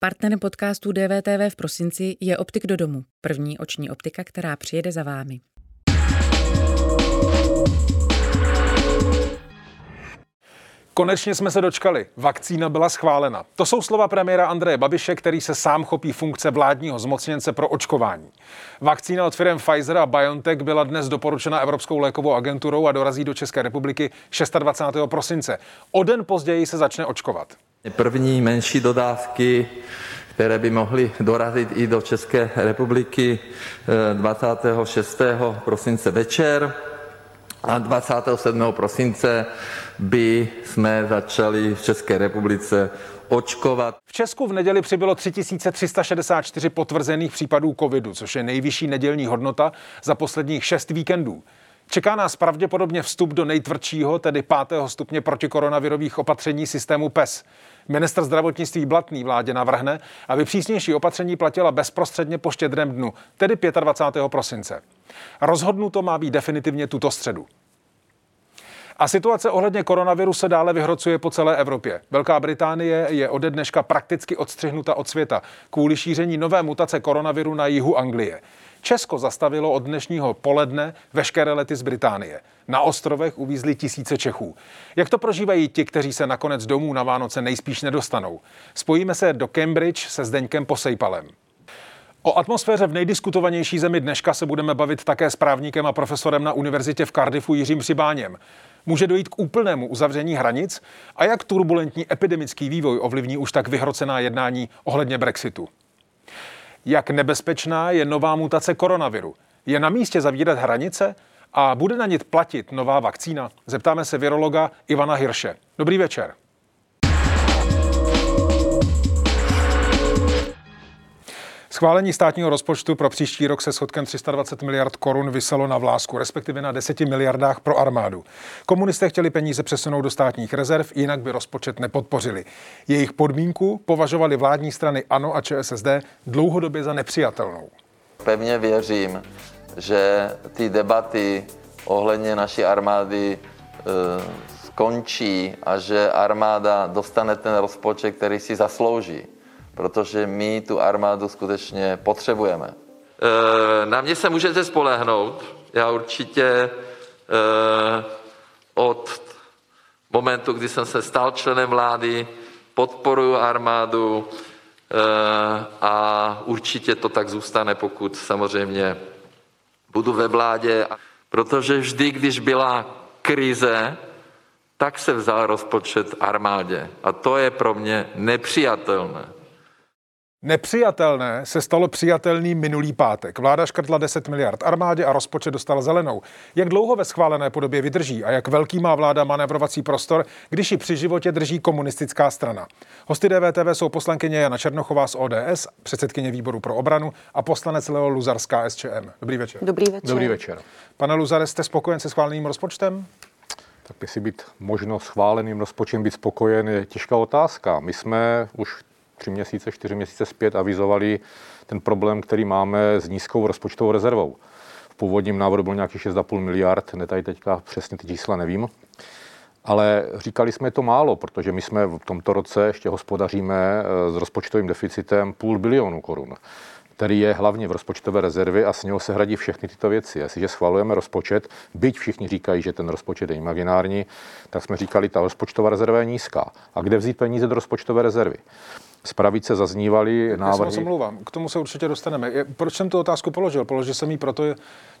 Partnerem podcastu DVTV v prosinci je Optik do domu, první oční optika, která přijede za vámi. Konečně jsme se dočkali. Vakcína byla schválena. To jsou slova premiéra Andreje Babiše, který se sám chopí funkce vládního zmocněnce pro očkování. Vakcína od firm Pfizer a BioNTech byla dnes doporučena Evropskou lékovou agenturou a dorazí do České republiky 26. prosince. O den později se začne očkovat. První menší dodávky které by mohly dorazit i do České republiky 26. Eh, prosince večer a 27. prosince by jsme začali v České republice očkovat. V Česku v neděli přibylo 3364 potvrzených případů covidu, což je nejvyšší nedělní hodnota za posledních šest víkendů. Čeká nás pravděpodobně vstup do nejtvrdšího, tedy pátého stupně protikoronavirových opatření systému PES. Minister zdravotnictví Blatný vládě navrhne, aby přísnější opatření platila bezprostředně po štědrém dnu, tedy 25. prosince. Rozhodnuto má být definitivně tuto středu. A situace ohledně koronaviru se dále vyhrocuje po celé Evropě. Velká Británie je ode dneška prakticky odstřihnuta od světa kvůli šíření nové mutace koronaviru na jihu Anglie. Česko zastavilo od dnešního poledne veškeré lety z Británie. Na ostrovech uvízli tisíce Čechů. Jak to prožívají ti, kteří se nakonec domů na Vánoce nejspíš nedostanou? Spojíme se do Cambridge se Zdeňkem Posejpalem. O atmosféře v nejdiskutovanější zemi dneška se budeme bavit také s právníkem a profesorem na univerzitě v Cardiffu Jiřím Přibáněm. Může dojít k úplnému uzavření hranic a jak turbulentní epidemický vývoj ovlivní už tak vyhrocená jednání ohledně Brexitu. Jak nebezpečná je nová mutace koronaviru? Je na místě zavírat hranice a bude na ně platit nová vakcína? Zeptáme se virologa Ivana Hirše. Dobrý večer. Schválení státního rozpočtu pro příští rok se schodkem 320 miliard korun vyselo na vlásku, respektive na 10 miliardách pro armádu. Komunisté chtěli peníze přesunout do státních rezerv, jinak by rozpočet nepodpořili. Jejich podmínku považovali vládní strany ANO a ČSSD dlouhodobě za nepřijatelnou. Pevně věřím, že ty debaty ohledně naší armády e, skončí a že armáda dostane ten rozpočet, který si zaslouží protože my tu armádu skutečně potřebujeme. Eh, na mě se můžete spolehnout. Já určitě eh, od momentu, kdy jsem se stal členem vlády, podporuji armádu eh, a určitě to tak zůstane, pokud samozřejmě budu ve vládě, protože vždy, když byla krize, tak se vzal rozpočet armádě. A to je pro mě nepřijatelné. Nepřijatelné se stalo přijatelný minulý pátek. Vláda škrtla 10 miliard armádě a rozpočet dostala zelenou. Jak dlouho ve schválené podobě vydrží a jak velký má vláda manévrovací prostor, když ji při životě drží komunistická strana? Hosty DVTV jsou poslankyně Jana Černochová z ODS, předsedkyně výboru pro obranu a poslanec Leo Luzarská SČM. Dobrý večer. Dobrý večer. Dobrý večer. Pane Luzare, jste spokojen se schváleným rozpočtem? Tak jestli být možno schváleným rozpočtem být spokojen je těžká otázka. My jsme už tři měsíce, čtyři měsíce zpět avizovali ten problém, který máme s nízkou rozpočtovou rezervou. V původním návrhu byl nějaký 6,5 miliard, ne tady teďka přesně ty čísla nevím. Ale říkali jsme to málo, protože my jsme v tomto roce ještě hospodaříme eh, s rozpočtovým deficitem půl bilionu korun který je hlavně v rozpočtové rezervě a s něho se hradí všechny tyto věci. Jestliže schvalujeme rozpočet, byť všichni říkají, že ten rozpočet je imaginární, tak jsme říkali, ta rozpočtová rezerva je nízká. A kde vzít peníze do rozpočtové rezervy? Z pravice zaznívaly návrhy. Já se omlouvám, k tomu se určitě dostaneme. Proč jsem tu otázku položil? Položil jsem ji proto,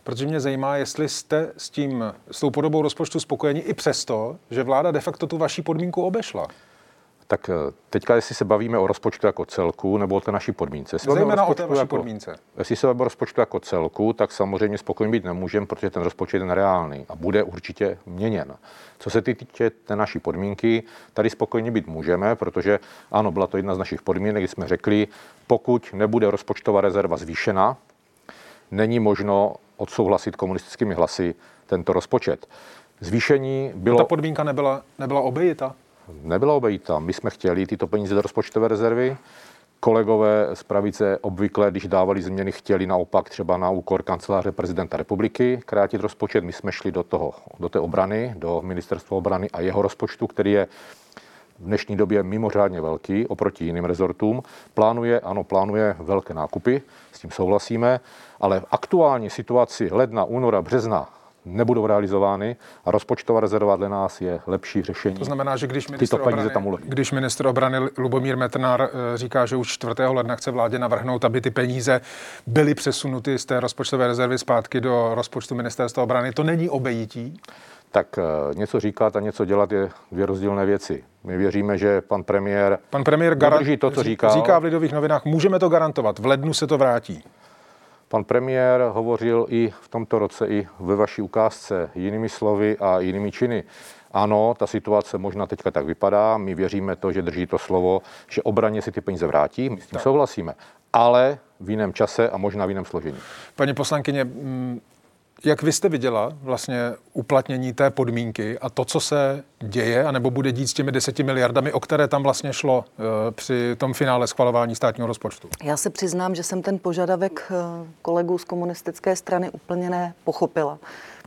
protože mě zajímá, jestli jste s, tím, s tou podobou rozpočtu spokojeni i přesto, že vláda de facto tu vaší podmínku obešla. Tak eh, teďka, jestli se bavíme o rozpočtu jako celku, nebo o té naší podmínce. Jestli Zejména o té vaší jako, podmínce. Jestli se bavíme o rozpočtu jako celku, tak samozřejmě spokojený být nemůžeme, protože ten rozpočet je nereálný a bude určitě měněn. Co se týče té naší podmínky, tady spokojně být můžeme, protože ano, byla to jedna z našich podmínek, kdy jsme řekli, pokud nebude rozpočtová rezerva zvýšena, není možno odsouhlasit komunistickými hlasy tento rozpočet. Zvýšení bylo... Ta podmínka nebyla, nebyla obejita? Nebyla obejita. My jsme chtěli tyto peníze do rozpočtové rezervy. Kolegové z pravice obvykle, když dávali změny, chtěli naopak třeba na úkor kanceláře prezidenta republiky krátit rozpočet. My jsme šli do, toho, do té obrany, do ministerstva obrany a jeho rozpočtu, který je v dnešní době mimořádně velký oproti jiným rezortům. Plánuje, ano, plánuje velké nákupy, s tím souhlasíme, ale v aktuální situaci ledna, února, března nebudou realizovány a rozpočtová rezerva dle nás je lepší řešení. To znamená, že když ministr, obrany, tam když ministr obrany Lubomír Metnar eh, říká, že už 4. ledna chce vládě navrhnout, aby ty peníze byly přesunuty z té rozpočtové rezervy zpátky do rozpočtu ministerstva obrany, to není obejití? tak eh, něco říkat a něco dělat je dvě rozdílné věci. My věříme, že pan premiér, pan premiér garan- to, co říká. Říká v Lidových novinách, můžeme to garantovat, v lednu se to vrátí. Pan premiér hovořil i v tomto roce, i ve vaší ukázce, jinými slovy a jinými činy. Ano, ta situace možná teďka tak vypadá, my věříme to, že drží to slovo, že obraně si ty peníze vrátí, my s tím souhlasíme, ale v jiném čase a možná v jiném složení. Paní poslankyně, mm, jak vy jste viděla vlastně uplatnění té podmínky a to, co se děje, anebo bude dít s těmi deseti miliardami, o které tam vlastně šlo uh, při tom finále schvalování státního rozpočtu? Já se přiznám, že jsem ten požadavek eh, kolegů z komunistické strany úplně nepochopila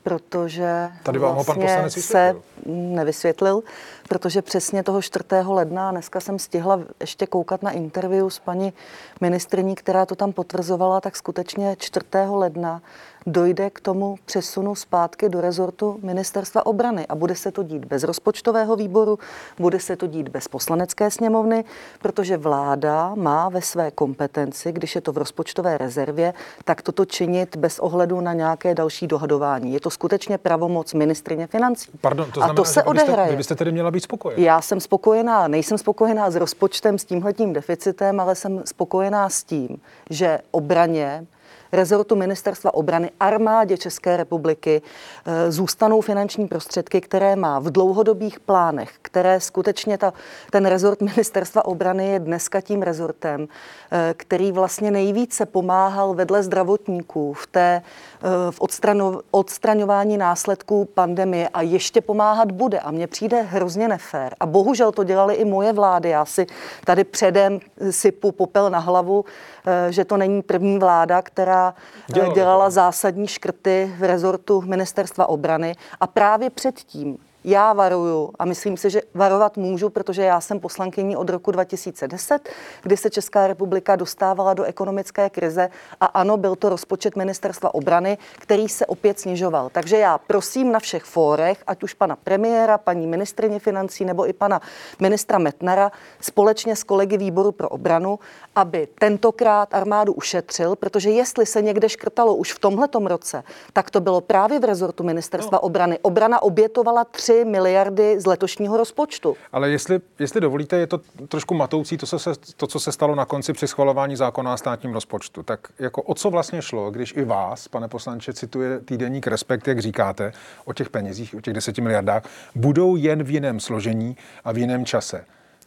protože Tady vám vlastně ho pan vlastně se nevysvětlil, protože přesně toho 4. ledna, dneska jsem stihla ještě koukat na interview s paní ministrní, která to tam potvrzovala, tak skutečně 4. ledna dojde k tomu přesunu zpátky do rezortu ministerstva obrany a bude se to dít bez rozpočtového výboru, bude se to dít bez poslanecké sněmovny, protože vláda má ve své kompetenci, když je to v rozpočtové rezervě, tak toto činit bez ohledu na nějaké další dohadování. Je to skutečně pravomoc ministrině financí. Pardon, to znamená, a to se že odehraje. Vy byste tedy měla být spokojená. Já jsem spokojená, nejsem spokojená s rozpočtem, s tímhletím deficitem, ale jsem spokojená s tím, že obraně rezortu ministerstva obrany armádě České republiky eh, zůstanou finanční prostředky, které má v dlouhodobých plánech, které skutečně ta, ten rezort ministerstva obrany je dneska tím rezortem, eh, který vlastně nejvíce pomáhal vedle zdravotníků v, té, eh, v odstrano, odstraňování následků pandemie a ještě pomáhat bude. A mně přijde hrozně nefér. A bohužel to dělali i moje vlády. Já si tady předem sypu popel na hlavu, že to není první vláda, která Dělali dělala zásadní škrty v rezortu ministerstva obrany. A právě předtím já varuju a myslím si, že varovat můžu, protože já jsem poslankyní od roku 2010, kdy se Česká republika dostávala do ekonomické krize a ano, byl to rozpočet ministerstva obrany, který se opět snižoval. Takže já prosím na všech fórech, ať už pana premiéra, paní ministrině financí nebo i pana ministra Metnara, společně s kolegy výboru pro obranu, aby tentokrát armádu ušetřil, protože jestli se někde škrtalo už v tomhletom roce, tak to bylo právě v rezortu ministerstva no. obrany. Obrana obětovala 3 miliardy z letošního rozpočtu. Ale jestli, jestli dovolíte, je to trošku matoucí to, co se, to, co se stalo na konci při schvalování zákona o státním rozpočtu. Tak jako o co vlastně šlo, když i vás, pane poslanče, cituje týdenník Respekt, jak říkáte, o těch penězích, o těch 10 miliardách, budou jen v jiném složení a v jiném čase.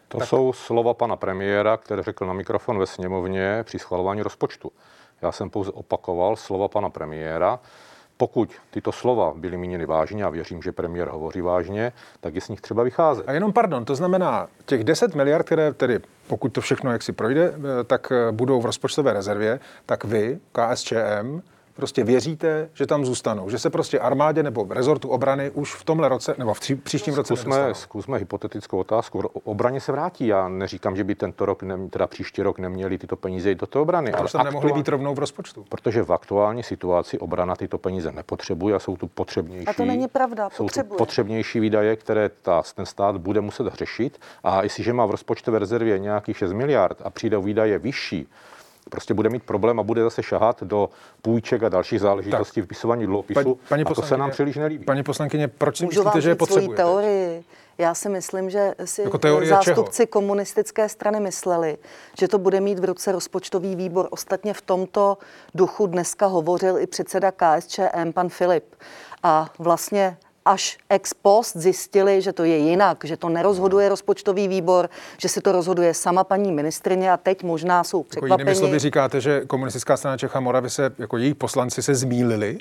To tak... jsou slova pana premiéra, které řekl na mikrofon ve sněmovně při schvalování rozpočtu. Já jsem pouze opakoval slova pana premiéra. Pokud tyto slova byly míněny vážně, a věřím, že premiér hovoří vážně, tak je z nich třeba vycházet. A jenom pardon, to znamená, těch 10 miliard, které tedy, pokud to všechno jaksi projde, eh, tak eh, budou v rozpočtové rezervě, tak vy, KSČM, prostě věříte, že tam zůstanou, že se prostě armádě nebo rezortu obrany už v tomhle roce nebo v tří, příštím roce zkusme, zkusme hypotetickou otázku. Obraně se vrátí. Já neříkám, že by tento rok, ne, teda příští rok neměli tyto peníze jít do té obrany. Ale tam nemohly být rovnou v rozpočtu. Protože v aktuální situaci obrana tyto peníze nepotřebuje a jsou tu potřebnější. A to není pravda, jsou potřebuje. tu potřebnější výdaje, které ta, ten stát bude muset řešit. A jestliže má v rozpočtové rezervě nějakých 6 miliard a přijde výdaje vyšší, prostě bude mít problém a bude zase šahat do půjček a dalších záležitostí tak. vpisování dluhopisu. Paní a to se nám příliš nelíbí. Paní poslankyně, proč si myslíte, že je potřebujete? teorii. Já si myslím, že si jako zástupci čeho? komunistické strany mysleli, že to bude mít v ruce rozpočtový výbor. Ostatně v tomto duchu dneska hovořil i předseda KSČM, pan Filip. A vlastně až ex post zjistili, že to je jinak, že to nerozhoduje rozpočtový výbor, že si to rozhoduje sama paní ministrině a teď možná jsou překvapení. Jako jinými slovy říkáte, že komunistická strana Čecha Moravy se, jako její poslanci se zmílili?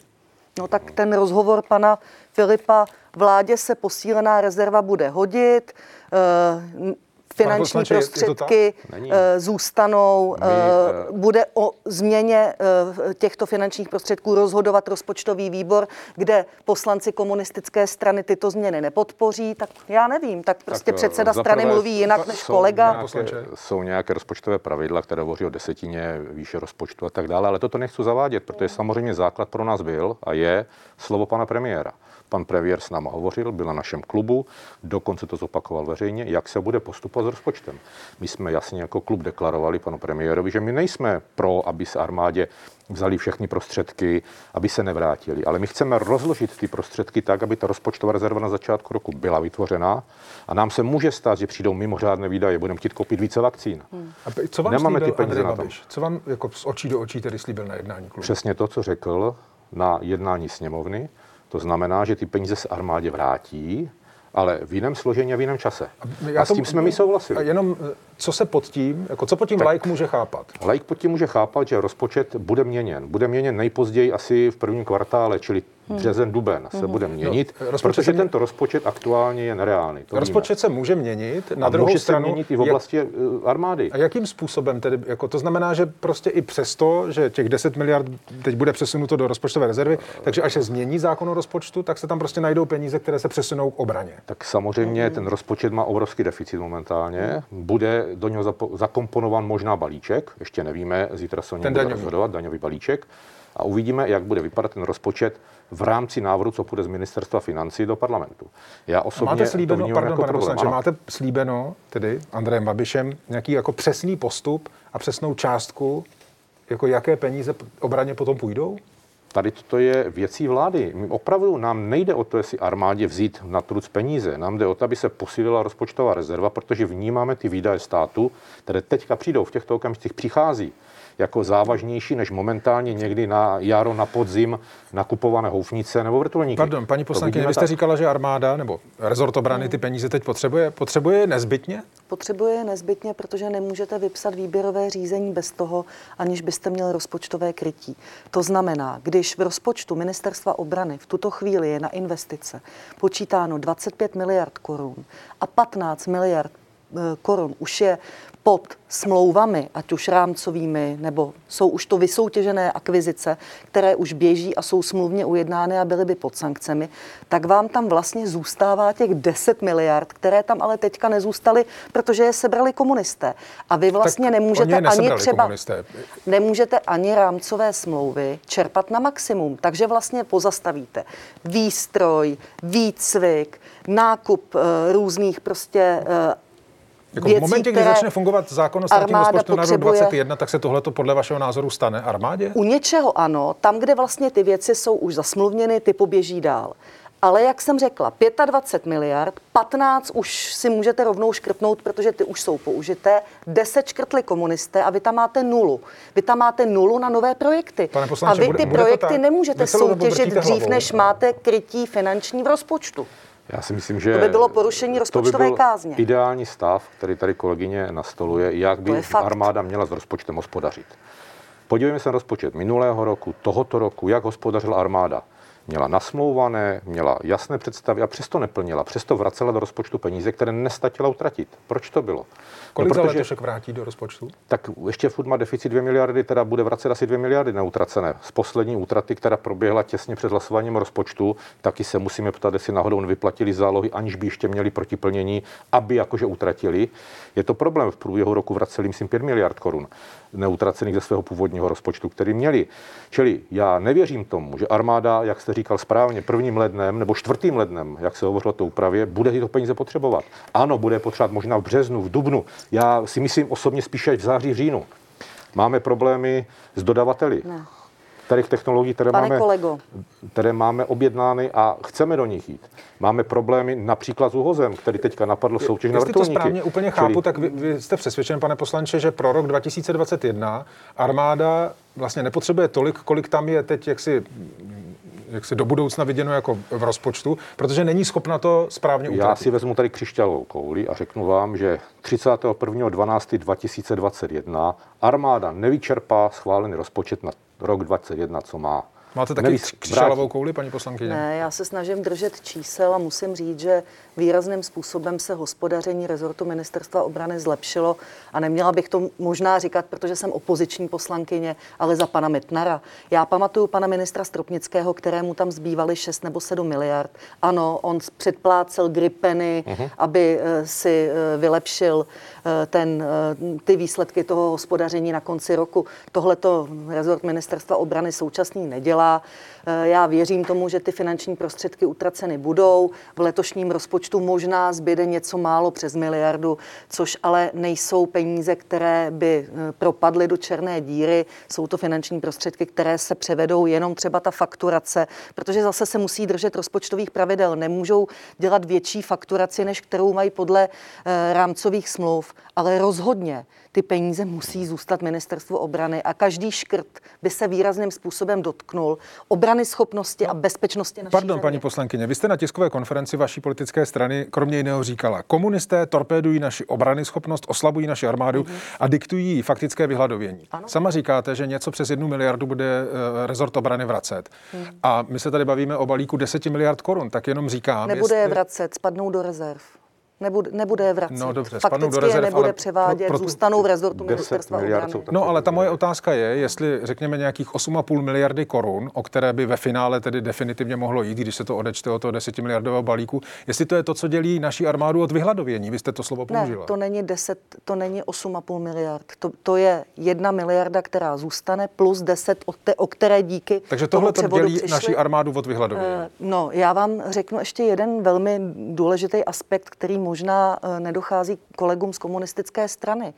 No tak ten rozhovor pana Filipa, vládě se posílená rezerva bude hodit, eh, finanční poslanče, tak? prostředky eh, zůstanou, My, eh, eh, bude o změně těchto finančních prostředků rozhodovat rozpočtový výbor, kde poslanci komunistické strany tyto změny nepodpoří, tak já nevím, tak prostě Tak, předseda strany mluví jinak než kolega. Nějaké, poslanče. jsou nějaké rozpočtové pravidla, které hovoří o desetině výše rozpočtu a tak dále, ale toto nechci zavádět, protože samozřejmě základ pro nás byl a je slovo pana premiéra. Pan premiér s náma hovořil, byl na našem klubu, dokonce to zopakoval veřejně, jak se bude postupovat s rozpočtem. My jsme jasně jako klub deklarovali panu premiérovi, že my nejsme pro, aby se armádě vzali všechny prostředky, aby se nevrátili. Ale my chceme rozložit ty prostředky tak, aby ta rozpočtová rezerva na začátku roku byla vytvořena a nám se může stát, že přijdou mimořádné výdaje, budeme chtít koupit více vakcín. A p- co vám Nemáme slíbil ty peníze Andrej na to. Babiš? Co vám jako z očí do očí tedy slíbil na jednání klubu? Přesně to, co řekl na jednání sněmovny, to znamená, že ty peníze se armádě vrátí, ale v jiném složení a v jiném čase. A s to- tím jsme my A souhlasili. jenom, eh, co se pod tím, jako co pod tím Tak. like může chápat? Laik pod tím může chápat, že rozpočet bude měněn. Bude měněn nejpozději asi v prvním kvartále, čili březen, duben se bude měnit, No, protože se mě- tento rozpočet aktuálně je nereálný. To Rozpočet se může měnit, na víme. a druhou může stranu... se měnit i v oblasti jak... armády. A jakým způsobem tedy, jako to znamená, že prostě i přesto, že těch 10 miliard teď bude přesunuto do rozpočtové rezervy, takže až se změní zákon o rozpočtu, tak se tam prostě najdou peníze, které se přesunou k obraně. Tak samozřejmě ten rozpočet má obrovský deficit momentálně. Bude do něho zapo- zakomponován možná balíček, ještě nevíme, zítra se o něm Ten bude daňový. rozhodovat, daňový balíček. A uvidíme, jak bude vypadat ten rozpočet v rámci návrhu, co půjde z ministerstva financí do parlamentu. Já osobně Máte to slíbeno, vnímám pardon, jako pane problém. poslanče, máte slíbeno, tedy Andrejem Babišem, nějaký jako přesný postup a přesnou částku, jako jaké peníze obraně potom půjdou? Tady toto je věcí vlády. My opravdu nám nejde o to, jestli armádě vzít na truc peníze. Nám jde o to, aby se posílila rozpočtová rezerva, protože vnímáme ty výdaje státu, které teďka přijdou, v těchto okamžicích přichází jako závažnější než momentálně někdy na jaro, na podzim nakupované houfnice nebo vrtulníky. Pardon, paní poslankyně, vy jste tak. říkala, že armáda nebo rezort obrany ty peníze teď potřebuje. Potřebuje je nezbytně? Potřebuje je nezbytně, protože nemůžete vypsat výběrové řízení bez toho, aniž byste měl rozpočtové krytí. To znamená, když v rozpočtu Ministerstva obrany v tuto chvíli je na investice počítáno 25 miliard korun a 15 miliard korun už je pod smlouvami, ať už rámcovými, nebo jsou už to vysoutěžené akvizice, které už běží a jsou smluvně ujednány a byly by pod sankcemi, tak vám tam vlastně zůstává těch 10 miliard, které tam ale teďka nezůstaly, protože je sebrali komunisté. A vy vlastně Tak nemůžete ani třeba komunisté. nemůžete ani rámcové smlouvy čerpat na maximum. Takže vlastně pozastavíte výstroj, výcvik, nákup e, různých prostě e, Jako věcí, v momentě, kdy začne fungovat zákon o státním rozpočtu na rok potřebuje. 21, tak se tohle podle vašeho názoru stane armádě? U něčeho ano, tam, kde vlastně ty věci jsou už zasmluvněny, ty poběží dál. Ale jak jsem řekla, 25 miliard, 15 už si můžete rovnou škrtnout, protože ty už jsou použité, 10 škrtli komunisté a vy tam máte nulu. Vy tam máte nulu na nové projekty. Pane poslanče, a vy bude- ty bude projekty tak? nemůžete soutěžit dřív, hlavou. než máte krytí finanční v rozpočtu. Já si myslím, že To by bylo porušení to rozpočtové by byl kázně. ideální stav, který tady kolegyně nastoluje, jak To by armáda měla s rozpočtem hospodařit. Podívejme se na rozpočet minulého roku, tohoto roku, jak hospodařila armáda. Měla nasmlouvané, měla jasné představy a přesto neplnila. Přesto vracela do rozpočtu peníze, které nestačila utratit. Proč to bylo? Kolik no, za protože- letošek vrátí do rozpočtu? tak ještě furt má deficit 2 miliardy, teda bude vracet asi 2 miliardy neutracené. Z poslední útraty, která proběhla těsně před hlasováním rozpočtu, taky se musíme ptát, jestli náhodou nevyplatili zálohy, aniž by ještě měli protiplnění, aby jakože utratili. Je to problém. V průběhu roku vraceli, myslím, 5 miliard korun neutracených ze svého původního rozpočtu, který měli. Čili já nevěřím tomu, že armáda, jak jste říkal správně, prvním lednem nebo čtvrtým lednem, jak se hovořilo o té úpravě, bude tyto peníze potřebovat. Ano, bude potřebovat možná v březnu, v dubnu. Já si myslím osobně spíše v září, v říjnu. Máme problémy s dodavateli. Ne. Tady technologií, které Pane máme, kolego, které máme objednány a chceme do nich jít. Máme problémy například s úhozem, který teďka napadl soutěž na Jestli to vrtulníky. správně úplně Čili- chápu, tak vy, vy jste přesvědčen, pane poslanče, že pro rok 2021 armáda vlastně nepotřebuje tolik, kolik tam je teď jaksi, jak si do budoucna viděno jako v rozpočtu, protože není schopna to správně Já utratit. si vezmu tady křišťálovou kouli a řeknu vám, že 31.12.2021 armáda nevyčerpá schválený rozpočet na rok 2021, co má. Máte taky křišťálovou vrátí. kouli, paní poslankyně? Ne, já se snažím držet čísel a musím říct, že výrazným způsobem se hospodaření rezortu ministerstva obrany zlepšilo a neměla bych to možná říkat, protože jsem opoziční poslankyně, ale za pana Metnara. Já pamatuju pana ministra Stropnického, kterému tam zbývaly 6 nebo 7 miliard. Ano, on předplácel gripeny, uh-huh. aby eh, si eh, vylepšil ten, eh, ty výsledky toho hospodaření na konci roku. Tohle to rezort ministerstva obrany současný nedělá. Eh, Já věřím tomu, že ty finanční prostředky utraceny budou. V letošním rozpočtu možná zbyde něco málo přes miliardu, což ale nejsou peníze, které by eh, propadly do černé díry. Jsou to finanční prostředky, které se převedou jenom třeba ta fakturace, protože zase se musí držet rozpočtových pravidel. Nemůžou dělat větší fakturaci, než kterou mají podle eh, rámcových smluv, ale rozhodně ty peníze musí zůstat ministerstvu obrany a každý škrt by se výrazným způsobem dotknul obrany schopnosti a bezpečnosti naší Pardon, země. paní poslankyně, vy jste na tiskové konferenci vaší politické strany kromě jiného říkala, komunisté torpédují naši obrany schopnost, oslabují naši armádu Mhm. a diktují jí faktické vyhladovění. Sama říkáte, že něco přes jednu miliardu bude eh, rezort obrany vracet. Mhm. A my se tady bavíme o balíku 10 miliard korun, tak jenom říkám, Nebude je jestli- vracet, spadnou do rezerv. Nebude, nebude je vracet. No dobře, spadnou do Fakticky rezerv, je nebude ale převádět, pro- pro zůstanou v rezortu 10 ministerstva miliard obrany. No ale ta moje otázka je, jestli řekněme nějakých 8,5 miliardy korun, o které by ve finále tedy definitivně mohlo jít, když se to odečte od toho 10 miliardového balíku, jestli to je to, co dělí naší armádu od vyhladovění. Vy jste to slovo Ne, použila. to není 10, to není 8,5 miliard. To, to je jedna miliarda, která zůstane, plus 10, o, te, o které díky Takže tohle to dělí přišly. naší armádu od vyhladovění. Eh, No, já vám řeknu ještě jeden velmi důležitý aspekt, který možná eh, nedochází kolegům z komunistické strany.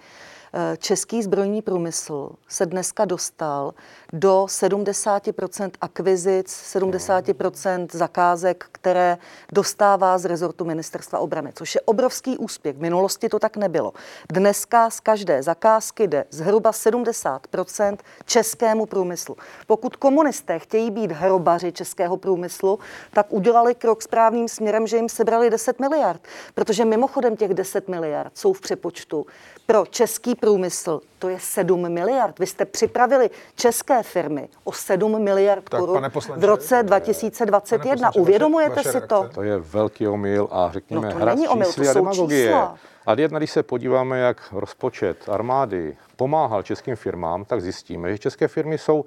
Eh, Český zbrojní průmysl se dneska dostal do 70% akvizic, 70% zakázek, které dostává z rezortu ministerstva obrany, což je obrovský úspěch. V minulosti to tak nebylo. Dneska z každé zakázky jde zhruba 70% českému průmyslu. Pokud komunisté chtějí být hrobaři českého průmyslu, tak udělali krok správným směrem, že jim sebrali 10 miliard. Protože mimochodem těch 10 miliard jsou v přepočtu pro český průmysl. To je 7 miliard. Vy jste připravili české firmy o 7 miliard Tak, korun v roce 2021. Pane poslanče, Uvědomujete vaše- si vaše to? reakce? To je velký omyl a řekněme No to hra omyl, to a jsou demagogie. čísla. A jedna, když se podíváme, jak rozpočet armády pomáhal českým firmám, tak zjistíme, že české firmy jsou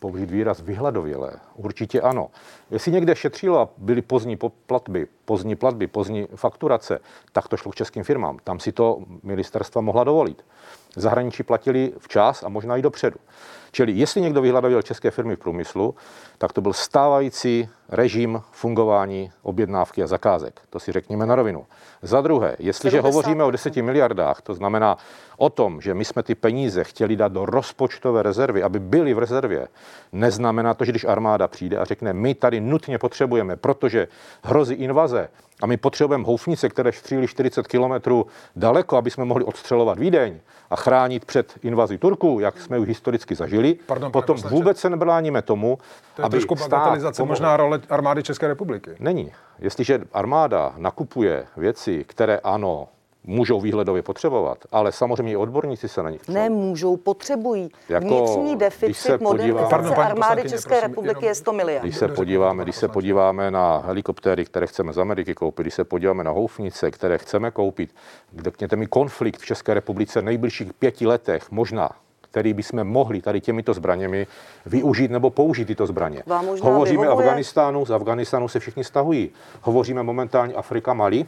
použít výraz vyhladovělé. Určitě ano. Jestli někde šetřilo a byly pozdní po- platby, pozdní platby, pozdní fakturace, tak to šlo k českým firmám. Tam si to ministerstva mohla dovolit. Zahraničí platili včas a možná i dopředu. Čili jestli někdo vyhladověl české firmy v průmyslu, tak to byl stávající režim fungování objednávky a zakázek. To si řekněme na rovinu. Za druhé, jestliže 70%. hovoříme o 10 miliardách, to znamená o tom, že my jsme ty peníze chtěli dát do rozpočtové rezervy, aby byly v rezervě, neznamená to, že když armáda přijde a řekne, my tady nutně potřebujeme, protože hrozí invaze a my potřebujeme houfnice, které střílí 40 kilometrů daleko, aby jsme mohli odstřelovat Vídeň a chránit před invazí Turků, jak jsme už historicky zažili, Pardon, potom poslanče. vůbec se nebráníme tomu, To je aby trošku stát bagatelizace možná role armády České republiky. Není. Jestliže armáda nakupuje věci, které ano, můžou výhledově potřebovat, ale samozřejmě i odborníci se na nich chcou. Nemůžou, potřebují. Jako, Vnitřní deficit modernizace Pardon, armády poslankyně, České prosím, republiky jenom- je 100 miliard. Když se, podíváme, když se podíváme na helikoptéry, které chceme z Ameriky koupit, když se podíváme na houfnice, které chceme koupit, řekněte mi konflikt v České republice v nejbližších pěti letech možná, který bychom mohli tady těmito zbraněmi využít nebo použít tyto zbraně. Hovoříme o? Afganistánu, z Afganistánu se všichni stahují. Hovoříme momentálně Afrika, Mali,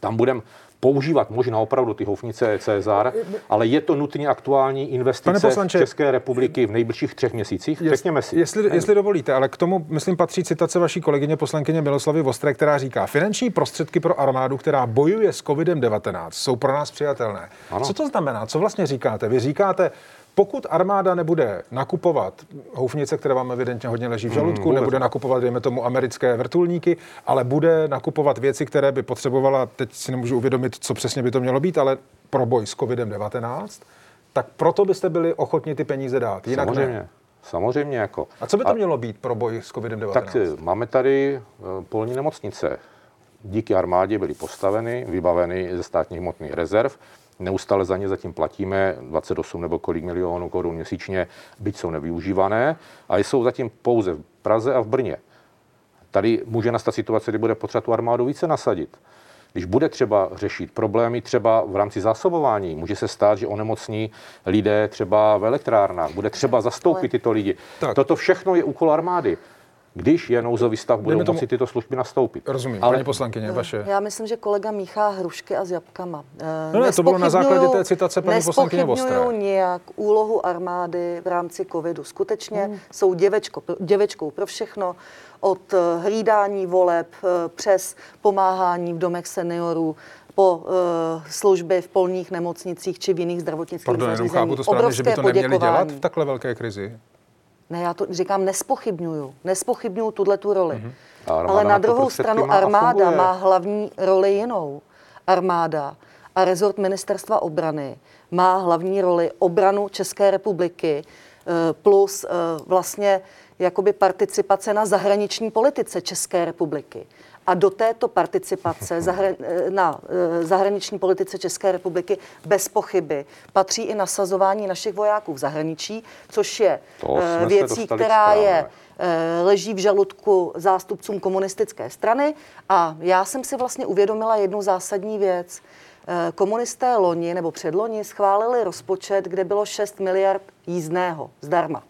tam budeme používat možná opravdu ty houfnice Cezar, ale je to nutně aktuální investice poslanče, České republiky v nejbližších třech měsících? Řekněme si. Jestli, jestli dovolíte, ale k tomu, myslím, patří citace vaší kolegyně poslankyně Miloslavy Vostré, která říká, finanční prostředky pro armádu, která bojuje s COVID-19, jsou pro nás přijatelné. Ano. Co to znamená? Co vlastně říkáte? Vy říkáte, pokud armáda nebude nakupovat houfnice, které vám evidentně hodně leží v žaludku, vůbec nebude nakupovat, dejme tomu, americké vrtulníky, ale bude nakupovat věci, které by potřebovala, teď si nemůžu uvědomit, co přesně by to mělo být, ale pro boj s COVID-19, tak proto byste byli ochotni ty peníze dát. Jinak Samozřejmě. ne. Samozřejmě jako. A co by to mělo být pro boj s COVID-19? Tak eh, máme tady eh, polní nemocnice. Díky armádě byly postaveny, vybaveny ze státních hmotných rezerv Neustále za ně zatím platíme 28 nebo kolik milionů korun měsíčně, byť jsou nevyužívané, a jsou zatím pouze v Praze a v Brně. Tady může nastat situace, kdy bude potřeba tu armádu více nasadit. Když bude třeba řešit problémy třeba v rámci zásobování, může se stát, že onemocní lidé třeba v elektrárnách, bude třeba zastoupit tyto lidi. Tak. Toto všechno je úkol armády. Když je nouzový stav, budou Dejme tomu- moci tyto služby nastoupit. Rozumím, Ale- paní poslankyně, vaše. Já myslím, že kolega míchá hrušky a s jabkama. Eh, No ne, to bylo na základě té citace paní poslankyně Vostré. nijak úlohu armády v rámci covidu. Skutečně jsou děvečko, děvečkou pro všechno, od eh, hlídání voleb eh, přes pomáhání v domech seniorů, po uh, služby v polních nemocnicích či v jiných zdravotnických Pardon, zařízeních. chápu to správně, že by to neměli dělat v takhle velké krizi. Ne, já to říkám, nespochybnuju. Nespochybnuju tuhle tu roli. Mhm. Armáda Ale na druhou prostředky stranu má armáda má hlavní roli jinou. Armáda a rezort ministerstva obrany má hlavní roli obranu České republiky eh, plus eh, vlastně jakoby participace na zahraniční politice České republiky. A do této participace zahra- eh, na eh, zahraniční politice České republiky bez pochyby patří i nasazování našich vojáků v zahraničí, což je eh, věcí, která je leží v žaludku zástupcům komunistické strany. A já jsem si vlastně uvědomila jednu zásadní věc. Komunisté loni nebo předloni schválili rozpočet, kde bylo 6 miliard jízdného zdarma.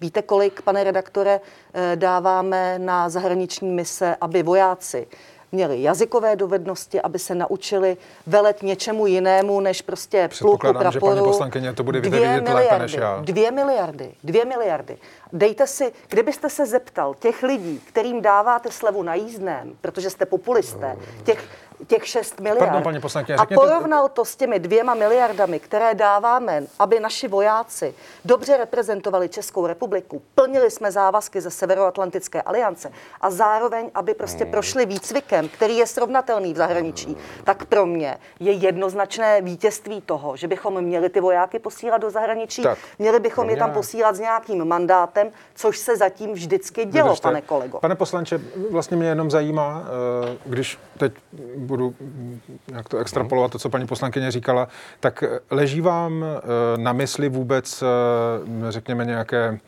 Víte, kolik, pane redaktore, eh, dáváme na zahraniční mise, aby vojáci měli jazykové dovednosti, aby se naučili velet něčemu jinému, než prostě pluku, Předpokládám, že paní praporu. poslankyně to bude Dvě vědět lépe miliardy, než já. Dvě miliardy, dvě miliardy. Dejte si, kdybyste se zeptal těch lidí, kterým dáváte slevu na jízdném, protože jste populisté, těch, těch 6 miliard. Pardon, paní poslankyně, a porovnal to s těmi dvěma miliardami, které dáváme, aby naši vojáci dobře reprezentovali Českou republiku, plnili jsme závazky ze Severoatlantické aliance a zároveň, aby prostě Hmm. prošli výcvikem, který je srovnatelný v zahraničí, tak pro mě je jednoznačné vítězství toho, že bychom měli ty vojáky posílat do zahraničí, Tak, měli bychom pro je mě tam ne. posílat s nějakým mandátem, což se zatím vždycky dělo, Vydržte. pane kolego. Pane poslanče, vlastně mě jenom zajímá, eh, když teď budu mm, jak to extrapolovat, to, co paní poslankyně říkala, tak eh, leží vám eh, na mysli vůbec, eh, řekněme, nějaké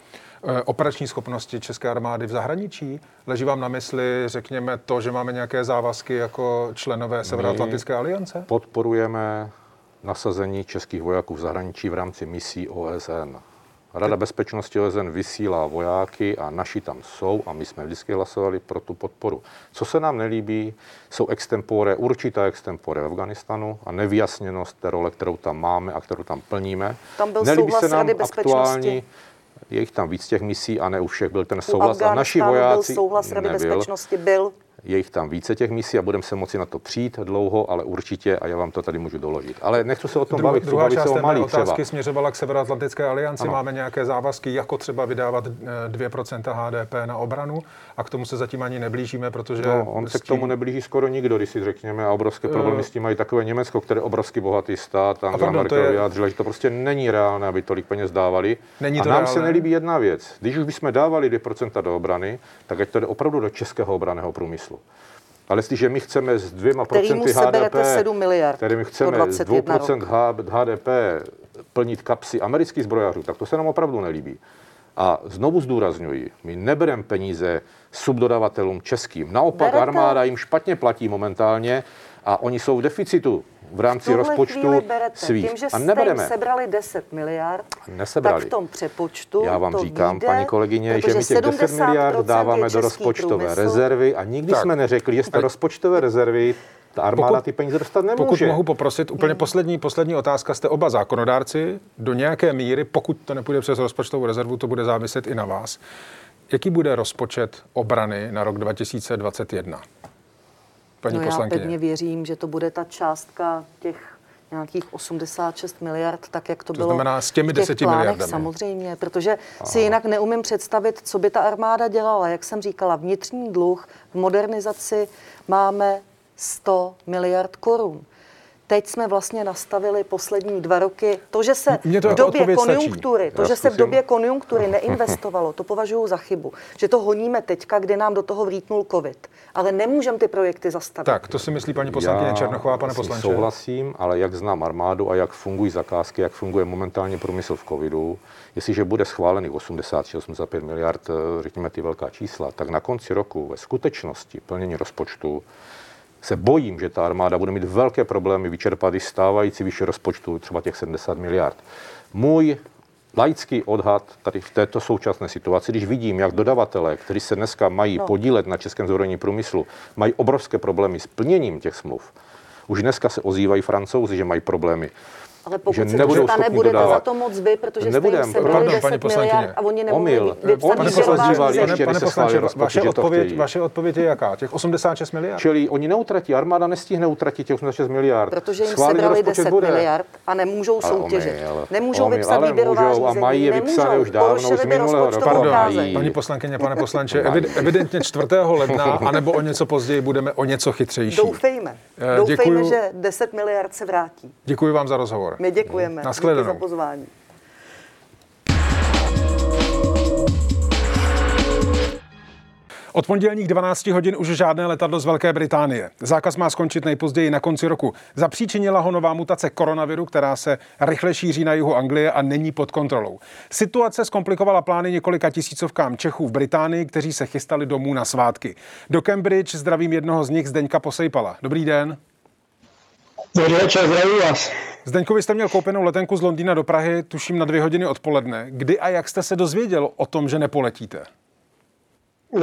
operační schopnosti České armády v zahraničí? Leží vám na mysli, řekněme, to, že máme nějaké závazky jako členové Severoatlantické aliance? Podporujeme nasazení českých vojáků v zahraničí v rámci misí OSN. Rada bezpečnosti OSN vysílá vojáky a naši tam jsou a my jsme vždycky hlasovali pro tu podporu. Co se nám nelíbí, jsou extempore, určitá extempore v Afganistanu a nevyjasněnost té role, kterou tam máme a kterou tam plníme. Tam byl nelíbí souhlas se nám Rady bezpečnosti. aktuální, je jich tam víc těch misí a ne u všech byl ten souhlas. A naši vojáci byl souhlas Rady nebyl. bezpečnosti, byl. Je jich tam více těch misí a budeme se moci na to přijít dlouho, ale určitě, a já vám to tady můžu doložit. Ale nechci se o tom Dru- bavit, druhá bavit část se o malých otázky třeba. směřovala k Severoatlantické alianci. Ano. Máme nějaké závazky, jako třeba vydávat eh, 2% HDP na obranu a k tomu se zatím ani neblížíme, protože... No, on se s k tomu tím- neblíží skoro nikdo, když si řekněme, a obrovské problémy s tím mají takové Německo, které je obrovsky bohatý stát, Angela pardon, Merkel je- vyjádřila, že to prostě není reálné, aby tolik peněz dávali. Není a to nám se reálné? nelíbí jedna věc. Když už bychom dávali 2% do obrany, tak ať to jde opravdu do českého obraného průmyslu. Ale jestliže my chceme s dvěma procenty HDP, 7 miliard chceme z 21 2% HDP plnit kapsy amerických zbrojařů, tak to se nám opravdu nelíbí. A znovu zdůrazňuji, my nebereme peníze subdodavatelům českým. Naopak Berete. armáda jim špatně platí momentálně a oni jsou v deficitu v rámci tuhle rozpočtu berete. svých. Tím, že a jste jim nebereme. sebrali 10 miliard, Nesebrali. tak v tom přepočtu Já vám to říkám, vyjde, paní kolegyně, že my těch 10 70% miliard dáváme do rozpočtové průmysl. rezervy a nikdy Tak. jsme neřekli, že z té rozpočtové rezervy ta armáda Pokud- ty peníze dostat nemůže. Pokud mohu poprosit, úplně poslední, poslední otázka. Jste oba zákonodárci. Do nějaké míry, pokud to nepůjde přes rozpočtovou rezervu, to bude záviset i na vás. Jaký bude rozpočet obrany na rok 2021? Paní No já poslankyně. pevně věřím, že to bude ta částka těch nějakých 86 miliard, tak jak to, To bylo znamená s těmi v těch 10 plánech, miliardami. Samozřejmě, protože si jinak neumím představit, co by ta armáda dělala. Jak jsem říkala, vnitřní dluh v modernizaci máme 100 miliard korun. Teď jsme vlastně nastavili poslední dva roky. To, že se to v době stačí. konjunktury, to, Já že se v době konjunktury neinvestovalo, to považuji za chybu. Že to honíme teďka, kdy nám do toho vrítnul covid. Ale nemůžeme ty projekty zastavit. Tak, to si myslí paní poslankyně Černochová, pane poslanče. Souhlasím, ale jak znám armádu a jak fungují zakázky, jak funguje momentálně průmysl v covidu, jestliže bude schválených 80 či 85 miliard, eh, řekněme ty velká čísla, tak na konci roku ve skutečnosti plnění rozpočtu se bojím, že ta armáda bude mít velké problémy vyčerpat i stávající výše rozpočtu, třeba těch 70 miliard. Můj laický odhad tady v této současné situaci, když vidím, jak dodavatelé, kteří se dneska mají No. podílet na českém zbrojním průmyslu, mají obrovské problémy s plněním těch smluv. Už dneska se ozývají francouzi, že mají problémy. Ale pokud že se nebudou to stane, budete dodávat. za to moc vy, protože Nebudem, jste jim sebrali pardon, 10 paní poslankyně. miliard a oni nemohli Omyl. vypsat se řízení. ještě, pane se poslanče, schválí rozpočet, vaše že to odpověď, chtějí. vaše odpověď je jaká? Těch 86 miliard? Čili oni neutratí, armáda nestihne utratit těch 86 miliard. Protože jim Schválený sebrali rozpočet 10 bude. miliard a nemůžou Ale soutěžit. omyl, Nemůžou omyl, vypsat ale výběrová můžou a řízení. mají je vypsané už dávno, už z minulého roku. Pardon, paní poslankyně, pane poslanče, evid- evidentně 4. ledna, anebo o něco později budeme o něco chytřejší. Doufejme. Eh, Doufejme, že 10 miliard se vrátí. Děkuji vám za rozhovor. My děkujeme. Díky Naschledanou. za pozvání. Od pondělních 12 hodin už žádné letadlo z Velké Británie. Zákaz má skončit nejpozději na konci roku. Zapříčinila ho nová mutace koronaviru, která se rychle šíří na jihu Anglie a není pod kontrolou. Situace zkomplikovala plány několika tisícovkám Čechů v Británii, kteří se chystali domů na svátky. Do Cambridge zdravím jednoho z nich, Zdeňka Posejpala. Dobrý den. Dobrý večer, zdravím vás. Zdeňku, vy jste měl koupenou letenku z Londýna do Prahy, tuším na dvě hodiny odpoledne. Kdy a jak jste se dozvěděl o tom, že nepoletíte?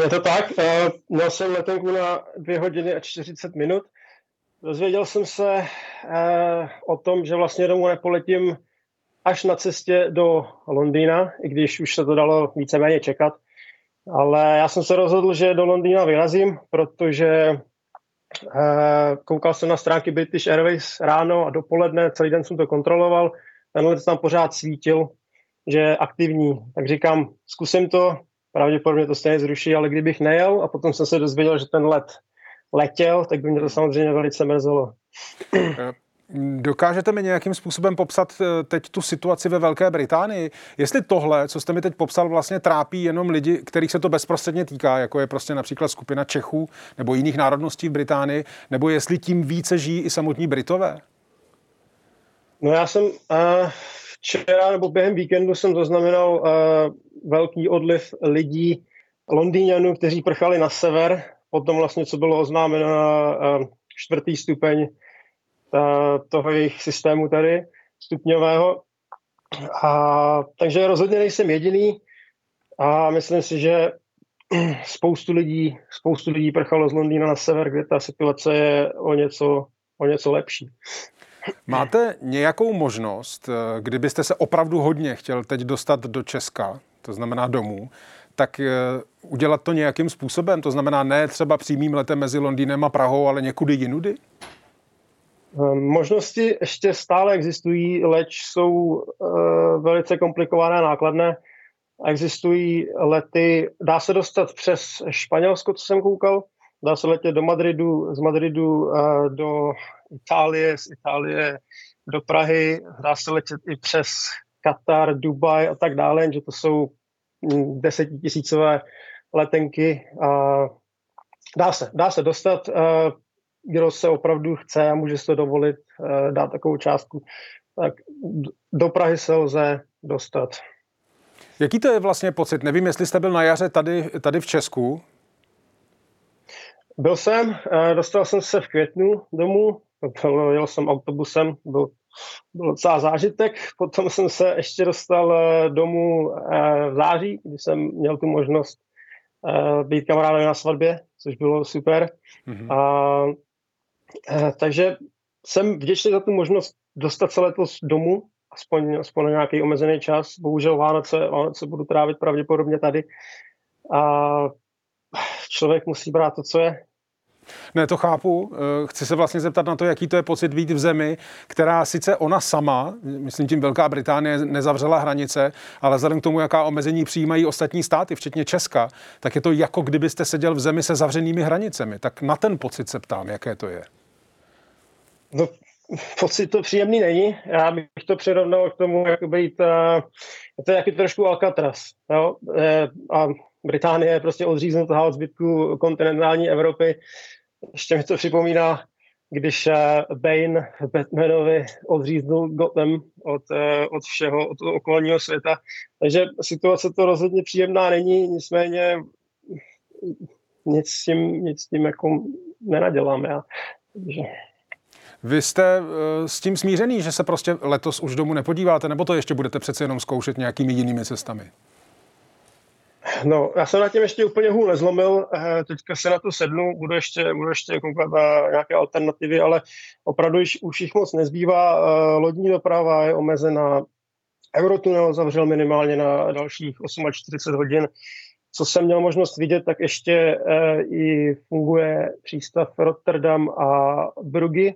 Je to tak, eh, měl jsem letenku na 2 hodiny a 40 minut. Dozvěděl jsem se eh, o tom, že vlastně domů nepoletím až na cestě do Londýna, i když už se to dalo víceméně čekat. Ale já jsem se rozhodl, že do Londýna vyrazím, protože koukal jsem na stránky British Airways ráno a dopoledne, celý den jsem to kontroloval. Ten let tam pořád svítil, že je aktivní. Tak říkám, zkusím to, pravděpodobně to stejně zruší, ale kdybych nejel a potom jsem se dozvěděl, že ten let letěl, tak by mě to samozřejmě velice mrzelo. Dokážete mi nějakým způsobem popsat eh, teď tu situaci ve Velké Británii? Jestli tohle, co jste mi teď popsal, vlastně trápí jenom lidi, kterých se to bezprostředně týká, jako je prostě například skupina Čechů nebo jiných národností v Británii, nebo jestli tím více žijí i samotní Britové? No já jsem uh, včera nebo během víkendu jsem zaznamenal uh, velký odliv lidí, Londýňanů, kteří prchali na sever, potom vlastně, co bylo oznámeno na uh, čtvrtý stupeň toho jejich systému tady, stupňového. A, takže rozhodně nejsem jediný a myslím si, že spoustu lidí, spoustu lidí prchalo z Londýna na sever, kde ta situace je o něco, o něco lepší. Máte nějakou možnost, eh, kdybyste se opravdu hodně chtěl teď dostat do Česka, to znamená domů, tak eh, udělat to nějakým způsobem? To znamená ne třeba přímým letem mezi Londýnem a Prahou, ale někudy jinudy? Ehm, Možnosti ještě stále existují, leč jsou uh, velice komplikované a nákladné. Existují lety, dá se dostat přes Španělsko, co jsem koukal, dá se letět do Madridu, z Madridu uh, do Itálie, z Itálie do Prahy, dá se letět i přes Katar, Dubaj a tak dále, že to jsou mm, desetitisícové letenky. Dá se, dá se dostat. Kdo se opravdu chce a může si to dovolit uh, dát takovou částku, tak do Prahy se lze dostat. Jaký to je vlastně pocit? Nevím, jestli jste byl na jaře tady, tady v Česku. Byl jsem, uh, dostal jsem se v květnu domů, jel jsem autobusem, byl, byl docela zážitek, potom jsem se ještě dostal uh, domů v září, kdy jsem měl tu možnost být kamarádem na svatbě, což bylo super. Mhm. A, eh, takže jsem vděčný za tu možnost dostat se letos domů, aspoň, aspoň na nějaký omezený čas. Bohužel Vánoce, Vánoce budu trávit pravděpodobně tady. A člověk musí brát to, co je. Ne, to chápu. Eh, Chci se vlastně zeptat na to, jaký to je pocit být v zemi, která sice ona sama, myslím tím Velká Británie, nezavřela hranice, ale vzhledem k tomu, jaká omezení přijímají ostatní státy, včetně Česka, tak je to jako kdybyste seděl v zemi se zavřenými hranicemi. Tak na ten pocit se ptám, jaké to je. No, pocit to příjemný není. Já bych to přirovnal k tomu, jak být, uh, to je jaký trošku Alcatraz. Jo? E, a Británie je prostě odříznutá od zbytku kontinentální Evropy. Ještě mi to připomíná, když Bane Batmanovi odříznul Gotham od, od všeho, od okolního světa. Takže situace to rozhodně příjemná není, nicméně nic s tím, nic s tím jako nenadělám já. Takže... Vy jste eh, s tím smířený, že se prostě letos už domů nepodíváte, nebo to ještě budete přece jenom zkoušet nějakými jinými cestami? No, já jsem na tím ještě úplně hůl nezlomil, eh, teďka se na to sednu, budu ještě, budu ještě koukat na nějaké alternativy, ale opravdu už, už jich moc nezbývá. Eh, lodní doprava je omezená, Eurotunel zavřel minimálně na dalších 48 hodin. Co jsem měl možnost vidět, tak ještě i funguje přístav Rotterdam a Bruggy,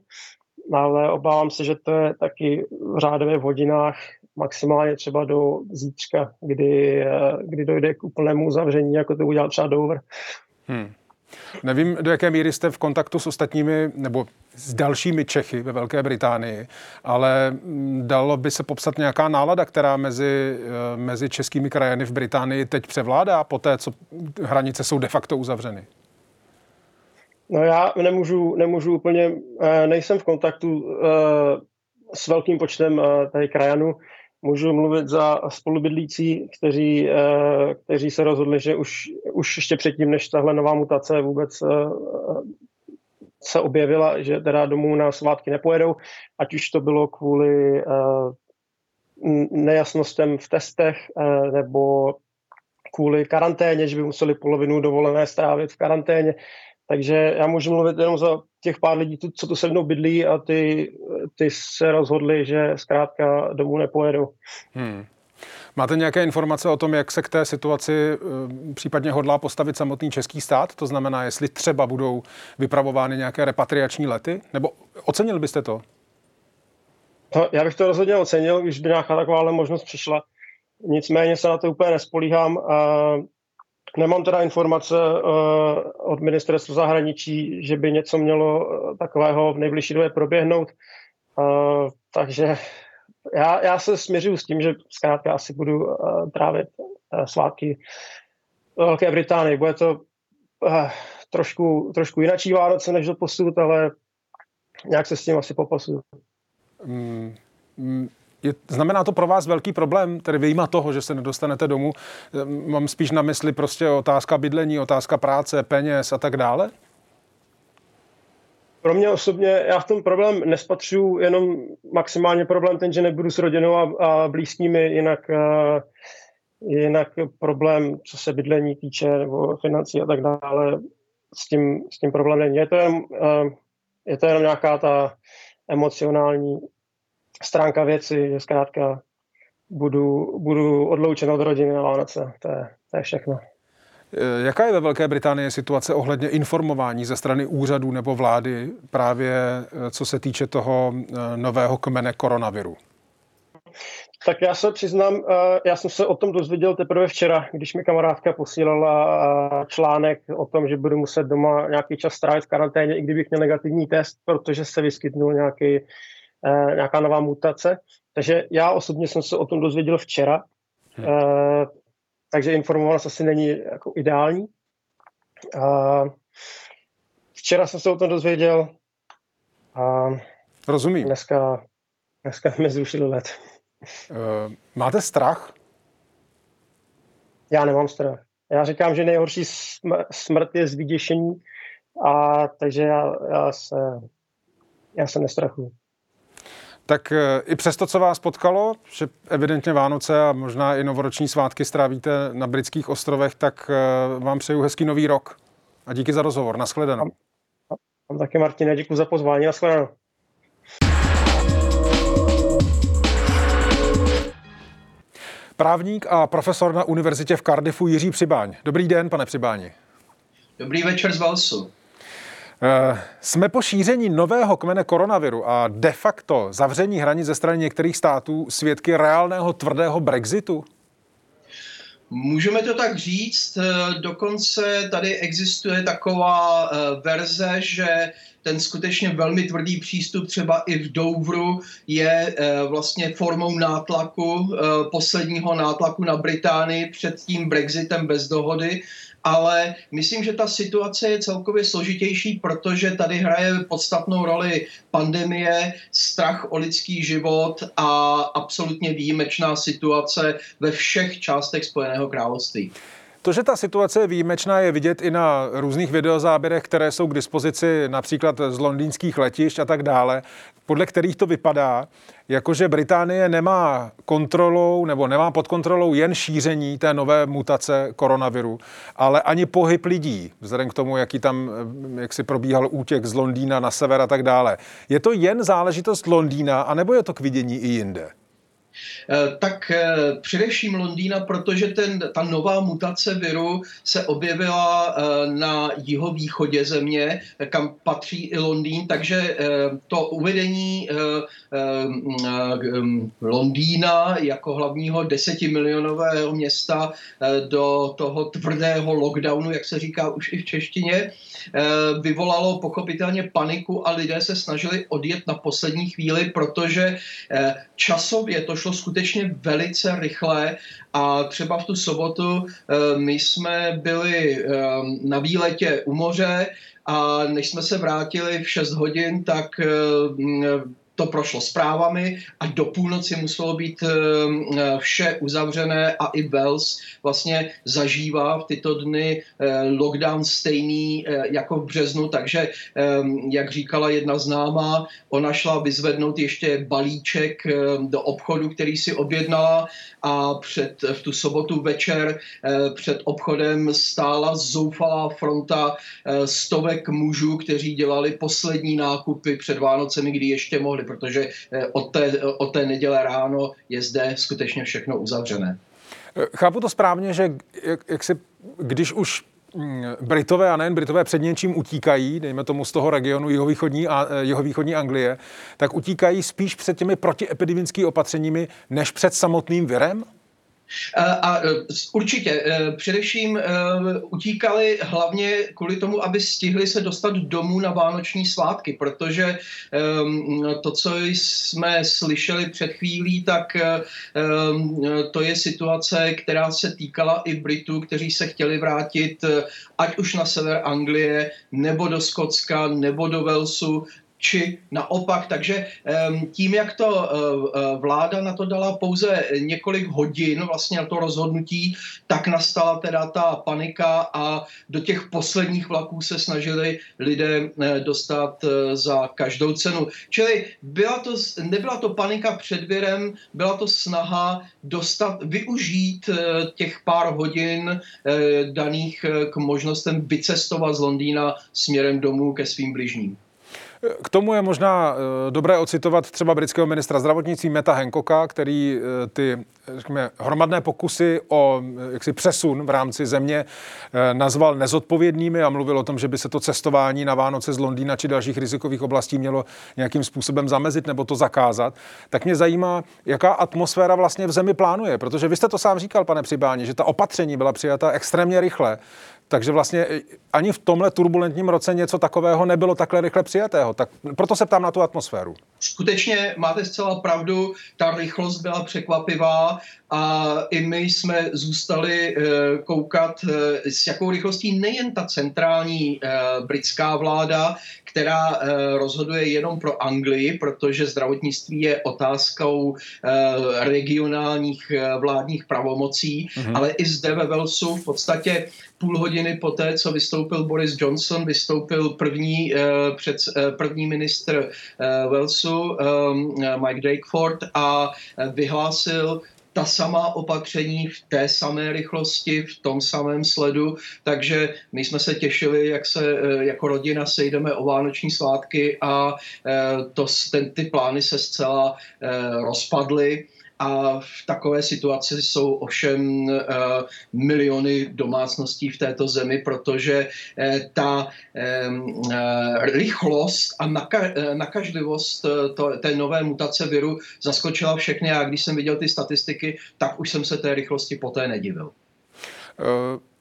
ale obávám se, že to je taky v řádově v hodinách, maximálně třeba do zítřka, kdy, kdy dojde k úplnému zavření, jako to udělal třeba Dover. Hmm. Nevím, do jaké míry jste v kontaktu s ostatními nebo s dalšími Čechy ve Velké Británii, ale mm, dalo by se popsat nějaká nálada, která mezi, eh, mezi českými krajany v Británii teď převládá po té, co hranice jsou de facto uzavřeny? No já nemůžu, nemůžu úplně, eh, nejsem v kontaktu eh, s velkým počtem tady krajanů, můžu mluvit za spolubydlící, kteří, kteří se rozhodli, že už, už ještě předtím, než tahle nová mutace vůbec se objevila, že teda domů na svátky nepojedou, ať už to bylo kvůli uh, nejasnostem v testech nebo kvůli karanténě, že by museli polovinu dovolené strávit v karanténě. Takže já můžu mluvit jenom za těch pár lidí, co tu se mnou bydlí a ty, ty se rozhodli, že zkrátka domů nepojedou. Hmm. Máte nějaké informace o tom, jak se k té situaci eh, případně hodlá postavit samotný český stát? To znamená, jestli třeba budou vypravovány nějaké repatriační lety? Nebo ocenil byste to? No, já bych to rozhodně ocenil, když by nějaká taková možnost přišla. Nicméně se na to úplně nespolíhám. Nemám teda informace eh, od ministerstva zahraničí, že by něco mělo eh, takového v nejbližší době proběhnout. Takže já, já se směřuju s tím, že zkrátka asi budu trávit svátky Velké Británii. Bude to trošku, trošku jinačí Vánoce než do posud, ale nějak se s tím asi popasu. Mm, mm, je, znamená to pro vás velký problém, tedy vyjma toho, že se nedostanete domů? Mám spíš na mysli prostě otázka bydlení, otázka práce, peněz a tak dále? Pro mě osobně, já v tom problém nespatřuju, jenom maximálně problém ten, že nebudu s rodinou a, a blízkými, jinak, uh, jinak problém, co se bydlení týče, nebo financí a tak dále, s tím, s tím problém není. Je to, je to jenom nějaká ta emocionální stránka věci, že zkrátka budu, budu odloučen od rodiny na Vánoce. To je, to je všechno. Eh, jaká je ve Velké Británii situace ohledně informování ze strany úřadů nebo vlády právě eh, co se týče toho eh, nového kmene koronaviru? Tak já se přiznám, já jsem se o tom dozvěděl teprve včera, když mi kamarádka posílala článek o tom, že budu muset doma nějaký čas strávit v karanténě, i kdybych měl negativní test, protože se vyskytnul nějaký, nějaká nová mutace. Takže já osobně jsem se o tom dozvěděl včera. Hmm takže informovanost asi není jako ideální. A včera jsem se o tom dozvěděl a Rozumím. Dneska, dneska mi zrušili let. Máte strach? Já nemám strach. Já říkám, že nejhorší smrt je z vyděšení, a takže já, já, se, já se nestrachuji. Tak e, i přesto, co vás potkalo, že evidentně Vánoce a možná i novoroční svátky strávíte na britských ostrovech, tak e, vám přeju hezký nový rok. A díky za rozhovor. Naschledanou. Vám taky, Martina, děkuji za pozvání. Naschledanou. Právník a profesor na univerzitě v Cardiffu Jiří Přibáň. Dobrý den, pane Přibáni. Dobrý večer z Valsu. Eh, jsme po šíření nového kmene koronaviru a de facto zavření hranic ze strany některých států svědky reálného tvrdého Brexitu? Můžeme to tak říct, eh, dokonce tady existuje taková eh, verze, že ten skutečně velmi tvrdý přístup třeba i v Douvru je vlastně formou nátlaku, posledního nátlaku na Británii před tím Brexitem bez dohody ale myslím, že ta situace je celkově složitější, protože tady hraje podstatnou roli pandemie, strach o lidský život a absolutně výjimečná situace ve všech částech Spojeného království. To, že ta situace je výjimečná, je vidět i na různých videozáběrech, které jsou k dispozici například z londýnských letišť a tak dále, podle kterých to vypadá, jakože Británie nemá kontrolou nebo nemá pod kontrolou jen šíření té nové mutace koronaviru, ale ani pohyb lidí, vzhledem k tomu, jaký tam, jak si probíhal útěk z Londýna na sever a tak dále. Je to jen záležitost Londýna, anebo je to k vidění i jinde? Eh, tak eh, především Londýna, protože ten, ta nová mutace viru se objevila eh, na jihovýchodě země, kam patří i Londýn, takže to uvedení Londýna jako hlavního desetimilionového města do toho tvrdého lockdownu, jak se říká už i v češtině, vyvolalo pochopitelně paniku a lidé se snažili odjet na poslední chvíli, protože časově to šlo skutečně velice rychle a třeba v tu sobotu eh, my jsme byli eh, na výletě u moře a než jsme se vrátili v 6 hodin, tak eh, to prošlo zprávami a do půlnoci muselo být eh, vše uzavřené a i Wells vlastně zažívá v tyto dny eh, lockdown stejný eh, jako v březnu, takže jak říkala jedna známá, ona šla vyzvednout ještě balíček do obchodu, který si objednala a před, v tu sobotu večer před obchodem stála zoufalá fronta stovek mužů, kteří dělali poslední nákupy před Vánocemi, kdy ještě mohli protože eh, od té, od té neděle ráno je zde skutečně všechno uzavřené. Eh, chápu to správně, že jak, jak si, když už mm, Britové a nejen Britové před něčím utíkají, dejme tomu z toho regionu jihovýchodní, a, eh, jihovýchodní Anglie, tak utíkají spíš před těmi protiepidemickými opatřeními, než před samotným virem? A určitě, e, především utíkali hlavně kvůli tomu, aby stihli se dostat domů na vánoční svátky, protože e, to, co jsme slyšeli před chvílí, tak to je situace, která se týkala i Britů, kteří se chtěli vrátit ať už na sever Anglie, nebo do Skotska, nebo do Walesu, či naopak. Takže tím, jak to eh, eh, vláda na to dala pouze několik hodin vlastně na to rozhodnutí, tak nastala teda ta panika a do těch posledních vlaků se snažili lidé eh, dostat za každou cenu. Čili byla to, nebyla to panika před věrem, byla to snaha dostat, využít těch pár hodin daných k možnostem vycestovat z Londýna směrem domů ke svým bližním. K tomu je možná eh, dobré ocitovat třeba britského ministra zdravotnictví Meta Hancocka, který eh, ty řekněme, hromadné pokusy o eh, jaksi přesun v rámci země nazval nezodpovědnými a mluvil o tom, že by se to cestování na Vánoce z Londýna či dalších rizikových oblastí mělo nějakým způsobem zamezit nebo to zakázat. Tak mě zajímá, jaká atmosféra vlastně v zemi plánuje, protože vy jste to sám říkal, pane Přibáni, že ta opatření byla přijata extrémně rychle. Takže vlastně ani v tomhle turbulentním roce něco takového nebylo takhle rychle přijatého. Tak proto se ptám na tu atmosféru. Skutečně máte zcela pravdu, ta rychlost byla překvapivá a i my jsme zůstali eh, koukat, eh, s jakou rychlostí nejen ta centrální britská vláda, která rozhoduje jenom pro Anglii, protože zdravotnictví je otázkou regionálních vládních pravomocí, mm-hmm. ale i zde ve Walesu v podstatě půl hodiny poté, co vystoupil Boris Johnson, vystoupil první, před, první ministr Walesu Mike Drakeford a vyhlásil ta samá opatření v té samé rychlosti, v tom samém sledu, takže my jsme se těšili, jak se eh, jako rodina sejdeme o vánoční svátky a eh, to, ten, ty plány se zcela eh, rozpadly. A v takové situaci jsou ovšem uh, miliony domácností v této zemi, protože uh, ta uh, rychlost a naka- nakažlivost té nové mutace viru zaskočila všechny a když jsem viděl ty statistiky, tak už jsem se té rychlosti poté nedivil. Uh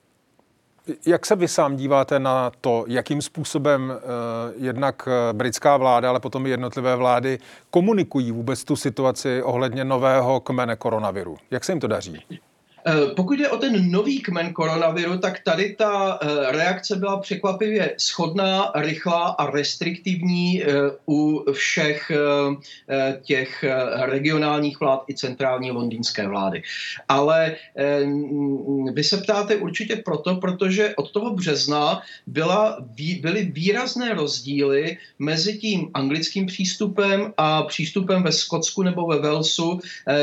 Jak se vy sám díváte na to, jakým způsobem uh, jednak britská vláda, ale potom i jednotlivé vlády komunikují vůbec tu situaci ohledně nového kmene koronaviru? Jak se jim to daří? Eh, pokud jde o ten nový kmen koronaviru, tak tady ta eh, reakce byla překvapivě schodná, rychlá a restriktivní eh, u všech těch regionálních vlád i centrální londýnské vlády. Ale vy se ptáte určitě proto, protože od toho března byla, byly výrazné rozdíly mezi tím anglickým přístupem a přístupem ve Skotsku nebo ve Walesu,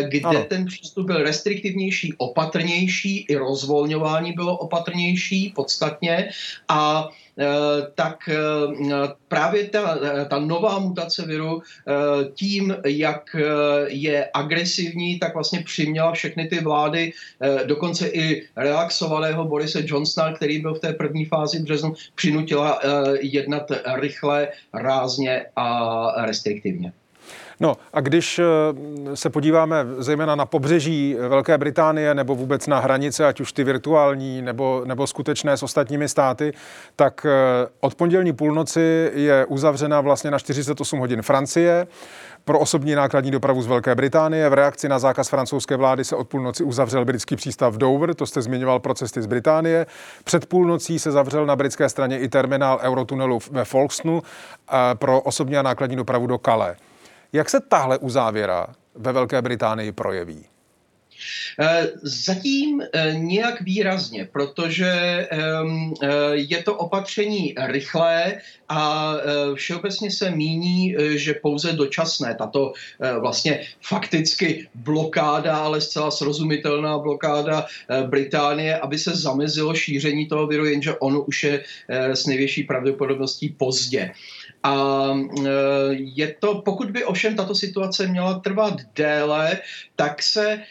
kde ano. ten přístup byl restriktivnější, opatrný opatrnější, i rozvolňování bylo opatrnější podstatně a e, tak e, právě ta, ta nová mutace viru e, tím, jak je agresivní, tak vlastně přiměla všechny ty vlády, dokonce i relaxovaného Borise Johnsona, který byl v té první fázi březnu, přinutila jednat rychle, rázně a restriktivně. No a když eh, se podíváme zejména na pobřeží Velké Británie nebo vůbec na hranice, ať už ty virtuální nebo, nebo skutečné s ostatními státy, tak eh, od pondělní půlnoci je uzavřena vlastně na 48 hodin Francie pro osobní nákladní dopravu z Velké Británie. V reakci na zákaz francouzské vlády se od půlnoci uzavřel britský přístav Dover, to jste zmiňoval pro cesty z Británie. Před půlnocí se zavřel na britské straně i terminál Eurotunelu ve Folkestonu eh, pro osobní a nákladní dopravu do Calais. Jak se tahle uzávěra ve Velké Británii projeví? Eh, zatím eh, nějak výrazně, protože eh, je to opatření rychlé a všeobecně se míní, že pouze dočasné. Tato vlastně fakticky blokáda, ale zcela srozumitelná blokáda Británie, aby se zamezilo šíření toho viru, jenže ono už je s největší pravděpodobností pozdě. A e, je to, pokud by ovšem tato situace měla trvat déle, tak se e,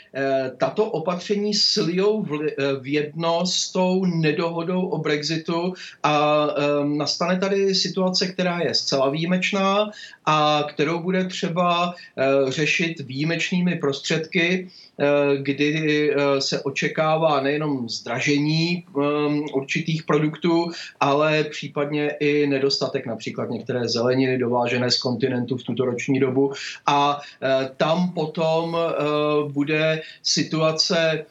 tato opatření slijou v e, jedno s tou nedohodou o Brexitu a nastane tady situace, která je zcela výjimečná a kterou bude třeba řešit výjimečnými prostředky kdy eh, se očekává nejenom zdražení ehm, určitých produktů, ale případně i nedostatek například některé zeleniny dovážené z kontinentu v tuto roční dobu. A eh, tam potom bude situace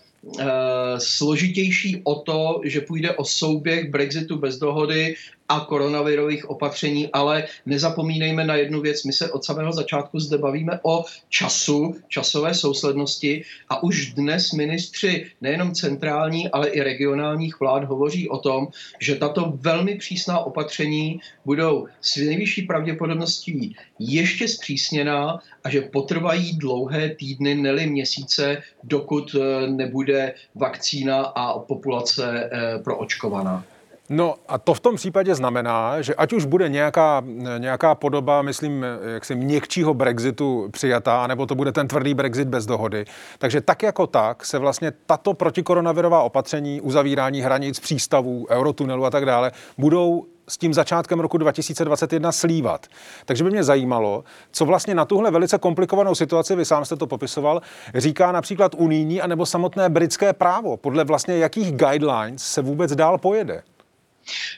složitější o to, že půjde o souběh Brexitu bez dohody a koronavirových opatření, ale nezapomínejme na jednu věc. My se od samého začátku zde bavíme o času, časové souslednosti a už dnes ministři nejenom centrální, ale i regionálních vlád hovoří o tom, že tato velmi přísná opatření budou s nejvyšší pravděpodobností ještě zpřísněná a že potrvají dlouhé týdny, neli měsíce, dokud eh, nebude vakcína a populace eh, proočkovaná. No a to v tom případě znamená, že ať už bude nějaká, nějaká podoba, myslím, jaksi měkčího Brexitu přijatá, nebo to bude ten tvrdý Brexit bez dohody, takže tak jako tak se vlastně tato protikoronavirová opatření, uzavírání hranic, přístavů, eurotunelu a tak dále, budou s tím začátkem roku 2021 slívat. Takže by mě zajímalo, co vlastně na tuhle velice komplikovanou situaci, vy sám jste to popisoval, říká například unijní anebo samotné britské právo, podle vlastně jakých guidelines se vůbec dál pojede.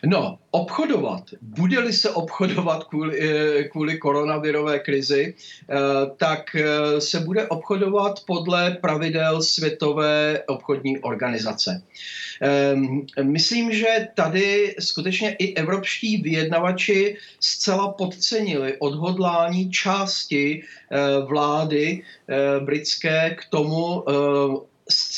No, obchodovat, bude-li se obchodovat kvůli, eh, kvůli koronavirové krizi, eh, tak eh, se bude obchodovat podle pravidel Světové obchodní organizace. Ehm, myslím, že tady skutečně i evropští vyjednavači zcela podcenili odhodlání části vlády britské k tomu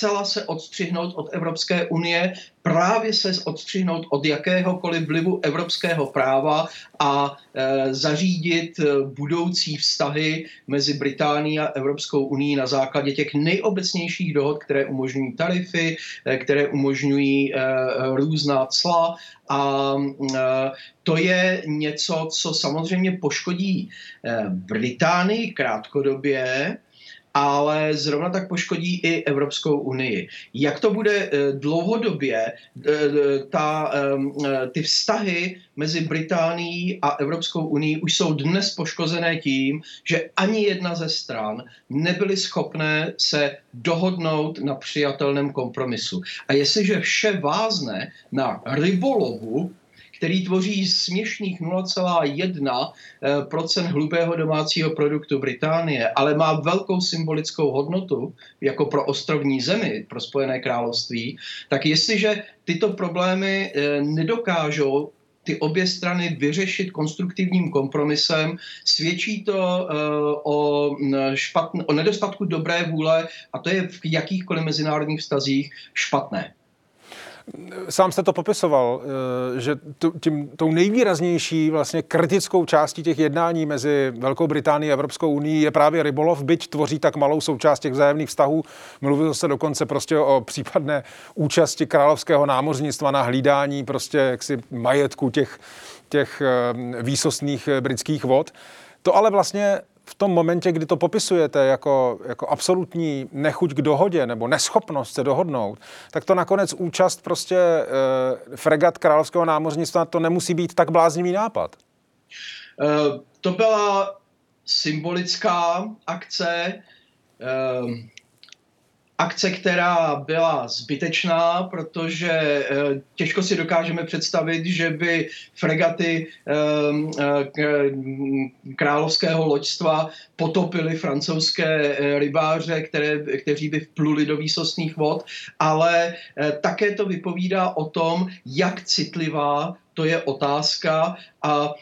zcela se odstřihnout od Evropské unie, právě se odstřihnout od jakéhokoliv vlivu evropského práva a e, zařídit e, budoucí vztahy mezi Británií a Evropskou unii na základě těch nejobecnějších dohod, které umožňují tarify, e, které umožňují e, různá cla. A e, to je něco, co samozřejmě poškodí e, Británii krátkodobě, ale zrovna tak poškodí i Evropskou unii. Jak to bude eh, dlouhodobě, eh, ta, ty vztahy mezi Británií a Evropskou unii už jsou dnes poškozené tím, že ani jedna ze stran nebyly schopné se dohodnout na přijatelném kompromisu. A jestliže vše vázne na rybolovu, který tvoří směšných 0,1% hrubého domácího produktu Británie, ale má velkou symbolickou hodnotu jako pro ostrovní zemi, pro Spojené království, tak jestliže tyto problémy eh, nedokážou ty obě strany vyřešit konstruktivním kompromisem. Svědčí to uh, o, špatn- o nedostatku dobré vůle a to je v jakýchkoliv mezinárodních vztazích špatné. Sám jste to popisoval, eh, že tím, tou nejvýraznější vlastně kritickou částí těch jednání mezi Velkou Británií a Evropskou unii je právě rybolov, byť tvoří tak malou součást těch vzájemných vztahů. Mluvilo se dokonce prostě o případné účasti královského námořnictva na hlídání prostě jaksi majetku těch, těch eh, výsostných britských vod. To ale vlastně v tom momentě, kdy to popisujete jako, jako absolutní nechuť k dohodě nebo neschopnost se dohodnout, tak to nakonec účast prostě e, fregat královského námořnictva, to nemusí být tak bláznivý nápad. E, to byla symbolická akce. E, akce, která byla zbytečná, protože eh, těžko si dokážeme představit, že by fregaty ehm, eh, královského loďstva potopily francouzské eh, rybáře, které, kteří by vpluli do výsostných vod, ale také to vypovídá o tom, jak citlivá to je otázka a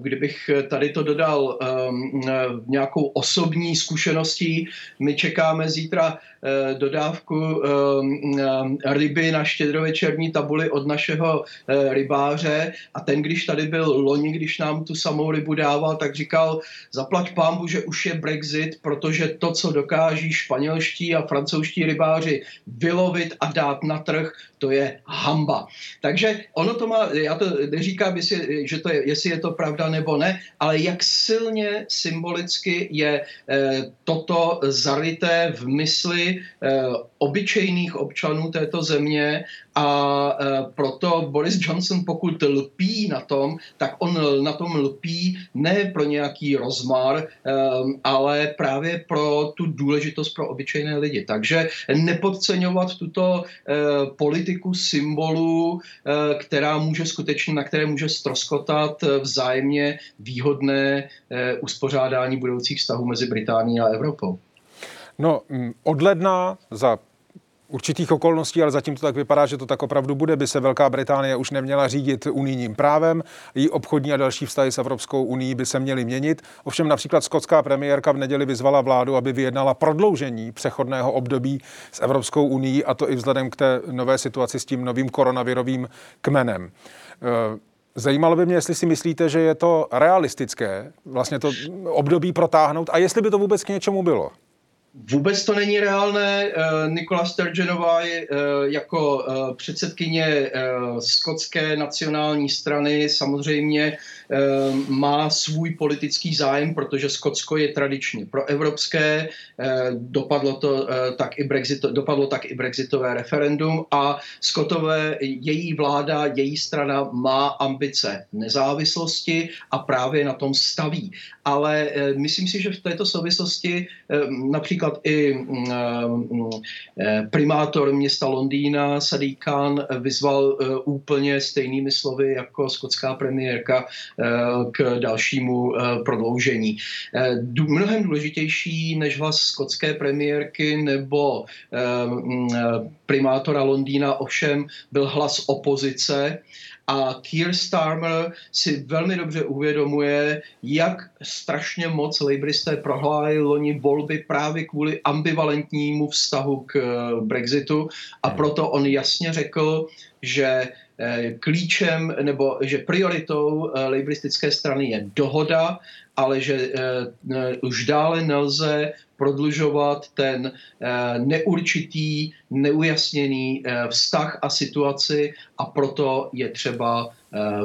kdybych tady to dodal um, nějakou osobní zkušeností, my čekáme zítra uh, dodávku um, ryby na štědrovečerní tabuli od našeho uh, rybáře a ten, když tady byl loni, když nám tu samou rybu dával, tak říkal, zaplať pámbu, že už je Brexit, protože to, co dokáží španělští a francouzští rybáři vylovit a dát na trh, to je hamba. Takže ono to má, já to neříkám, jestli, že to je, jestli je to pravda nebo ne, ale jak silně symbolicky je eh, toto zaryté v mysli eh, obyčejných občanů této země a e, proto Boris Johnson, pokud lpí na tom, tak on na tom lpí ne pro nějaký rozmar, e, ale právě pro tu důležitost pro obyčejné lidi. Takže nepodceňovat tuto e, politiku symbolů, která může skutečně, na které může stroskotat vzájemně výhodné uspořádání budoucích vztahů mezi Británií a Evropou. No, od ledna za určitých okolností, ale zatím to tak vypadá, že to tak opravdu bude, by se Velká Británie už neměla řídit unijním právem. Její obchodní a další vztahy s Evropskou unii by se měly měnit. Ovšem například skotská premiérka v neděli vyzvala vládu, aby vyjednala prodloužení přechodného období s Evropskou unii a to i vzhledem k té nové situaci s tím novým koronavirovým kmenem. Eh, zajímalo by mě, jestli si myslíte, že je to realistické vlastně to období protáhnout a jestli by to vůbec k něčemu bylo. Vůbec to není reálné. Eh, Nikola Sturgeonová je eh, jako eh, předsedkyně skotské nacionální strany samozřejmě má svůj politický zájem, protože Skotsko je tradičně proevropské, dopadlo to tak i Brexit, dopadlo tak i Brexitové referendum a Skotové, její vláda, její strana má ambice nezávislosti a právě na tom staví. Ale myslím si, že v této souvislosti například i mm, mm, eh, primátor města Londýna Sadiq Khan vyzval eh, úplně stejnými slovy jako skotská premiérka eh, k dalšímu prodloužení. Mnohem důležitější než hlas skotské premiérky nebo mm, primátora Londýna ovšem byl hlas opozice, a Keir Starmer si velmi dobře uvědomuje, jak strašně moc Labouristé prohláli loni volby právě kvůli ambivalentnímu vztahu k eh, Brexitu a hmm. proto on jasně řekl, že klíčem nebo že prioritou laboristické strany je dohoda, ale že už dále nelze prodlužovat ten neurčitý, neujasněný vztah a situaci a proto je třeba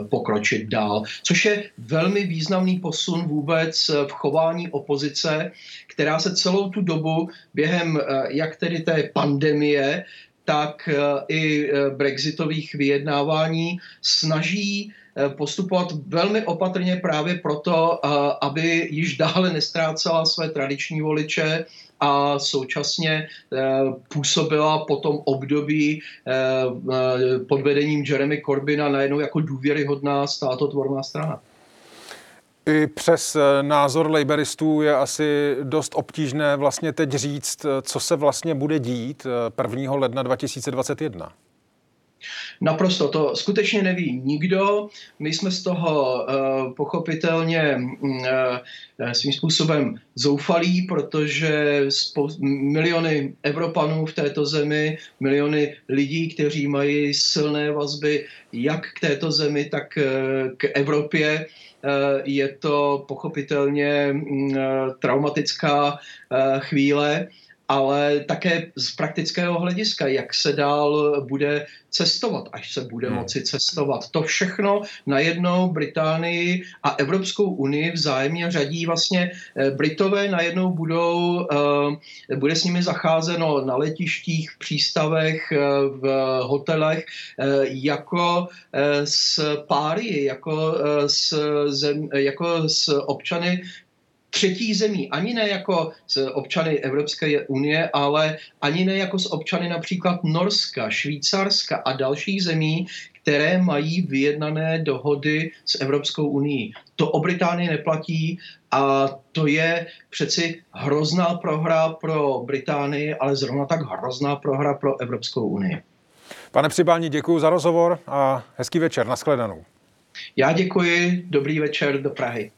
pokročit dál. Což je velmi významný posun vůbec v chování opozice, která se celou tu dobu během jak tedy té pandemie, tak eh, i eh, brexitových vyjednávání snaží eh, postupovat velmi opatrně právě proto, aby již dále nestrácela své tradiční voliče a současně působila po tom období pod vedením Jeremy Corbyna najednou jako důvěryhodná státotvorná strana. I přes eh, názor laboristů je asi dost obtížné vlastně teď říct, eh, co se vlastně bude dít 1. Eh, ledna 2021. Naprosto, to skutečně neví nikdo. My jsme z toho uh, pochopitelně uh, svým způsobem zoufalí, protože miliony Evropanů v této zemi, miliony lidí, kteří mají silné vazby jak k této zemi, tak uh, k Evropě, je to pochopitelně mm, eh, traumatická eh, chvíle ale také z praktického hlediska, jak se dál bude cestovat, až se bude hmm. moci cestovat. To všechno najednou Británii a Evropskou unii vzájemně řadí vlastně eh, Britové najednou budou, eh, bude s nimi zacházeno na letištích, v přístavech, eh, v hotelech jako s páry, jako s, zem, jako s občany třetí zemí, ani ne jako s občany Evropské unie, ale ani ne jako s občany například Norska, Švýcarska a dalších zemí, které mají vyjednané dohody s Evropskou unii. To o Británii neplatí a to je přeci hrozná prohra pro Británii, ale zrovna tak hrozná prohra pro Evropskou unii. Pane Přibální, děkuji za rozhovor a hezký večer. Naschledanou. Já děkuji, dobrý večer do Prahy.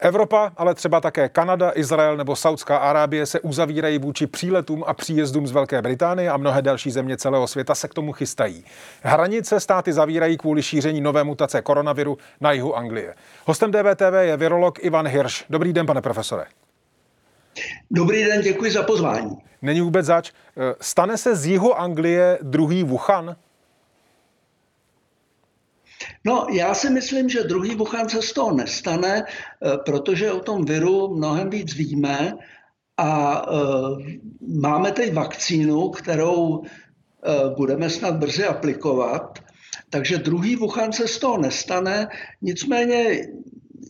Evropa, ale třeba také Kanada, Izrael nebo Saudská Arábie se uzavírají vůči příletům a příjezdům z Velké Británie a mnohé další země celého světa se k tomu chystají. Hranice státy zavírají kvůli šíření nové mutace koronaviru na jihu Anglie. Hostem DVTV je virolog Ivan Hirsch. Dobrý den, pane profesore. Dobrý den, děkuji za pozvání. Není vůbec zač. Stane se z jihu Anglie druhý Wuhan? No, já si myslím, že druhý Wuhan se z toho nestane, eh, protože o tom viru mnohem víc víme a uh, máme teď vakcínu, kterou uh, budeme snad brzy aplikovat. Takže druhý Wuhan se z toho nestane, nicméně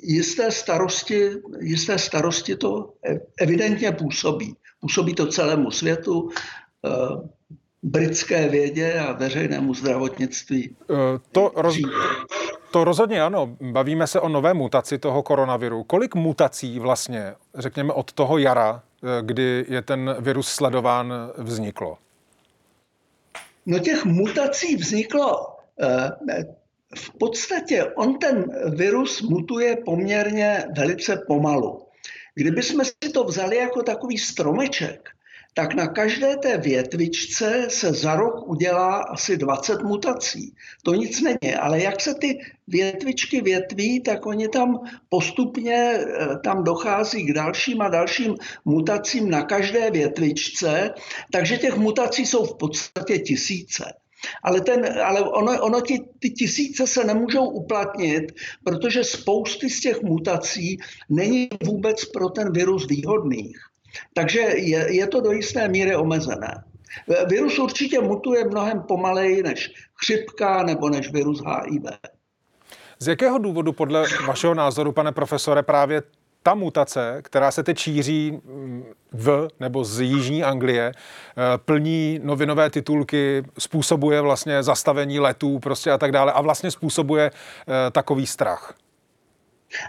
jisté starosti, jisté starosti to evidentně působí. Působí to celému světu britské vědě a veřejnému zdravotnictví. Eh, to, roz, to rozhodně ano. Bavíme se o nové mutaci toho koronaviru. Kolik mutací vlastně, řekněme, od toho jara, eh, kdy je ten virus sledován, vzniklo? No těch mutací vzniklo eh, v podstatě on ten virus mutuje poměrně velice pomalu. Kdybychom si to vzali jako takový stromeček, tak na každé té větvičce se za rok udělá asi 20 mutací. To nic není, ale jak se ty větvičky větví, tak oni tam postupně eh, tam dochází k dalším a dalším mutacím na každé větvičce, takže těch mutací jsou v podstatě tisíce. Ale, ten, ale ono, ono ti, ty tisíce se nemůžou uplatnit, protože spousty z těch mutací není vůbec pro ten virus výhodných. Takže je, je to do jisté míry omezené. Virus určitě mutuje mnohem pomaleji než chřipka nebo než virus HIV. Z jakého důvodu podle vašeho názoru, pane profesore, právě ta mutace, která se teď šíří mm, v nebo z Jižní Anglie, eh, plní novinové titulky, způsobuje vlastně zastavení letů prostě a tak dále a vlastně způsobuje eh, takový strach?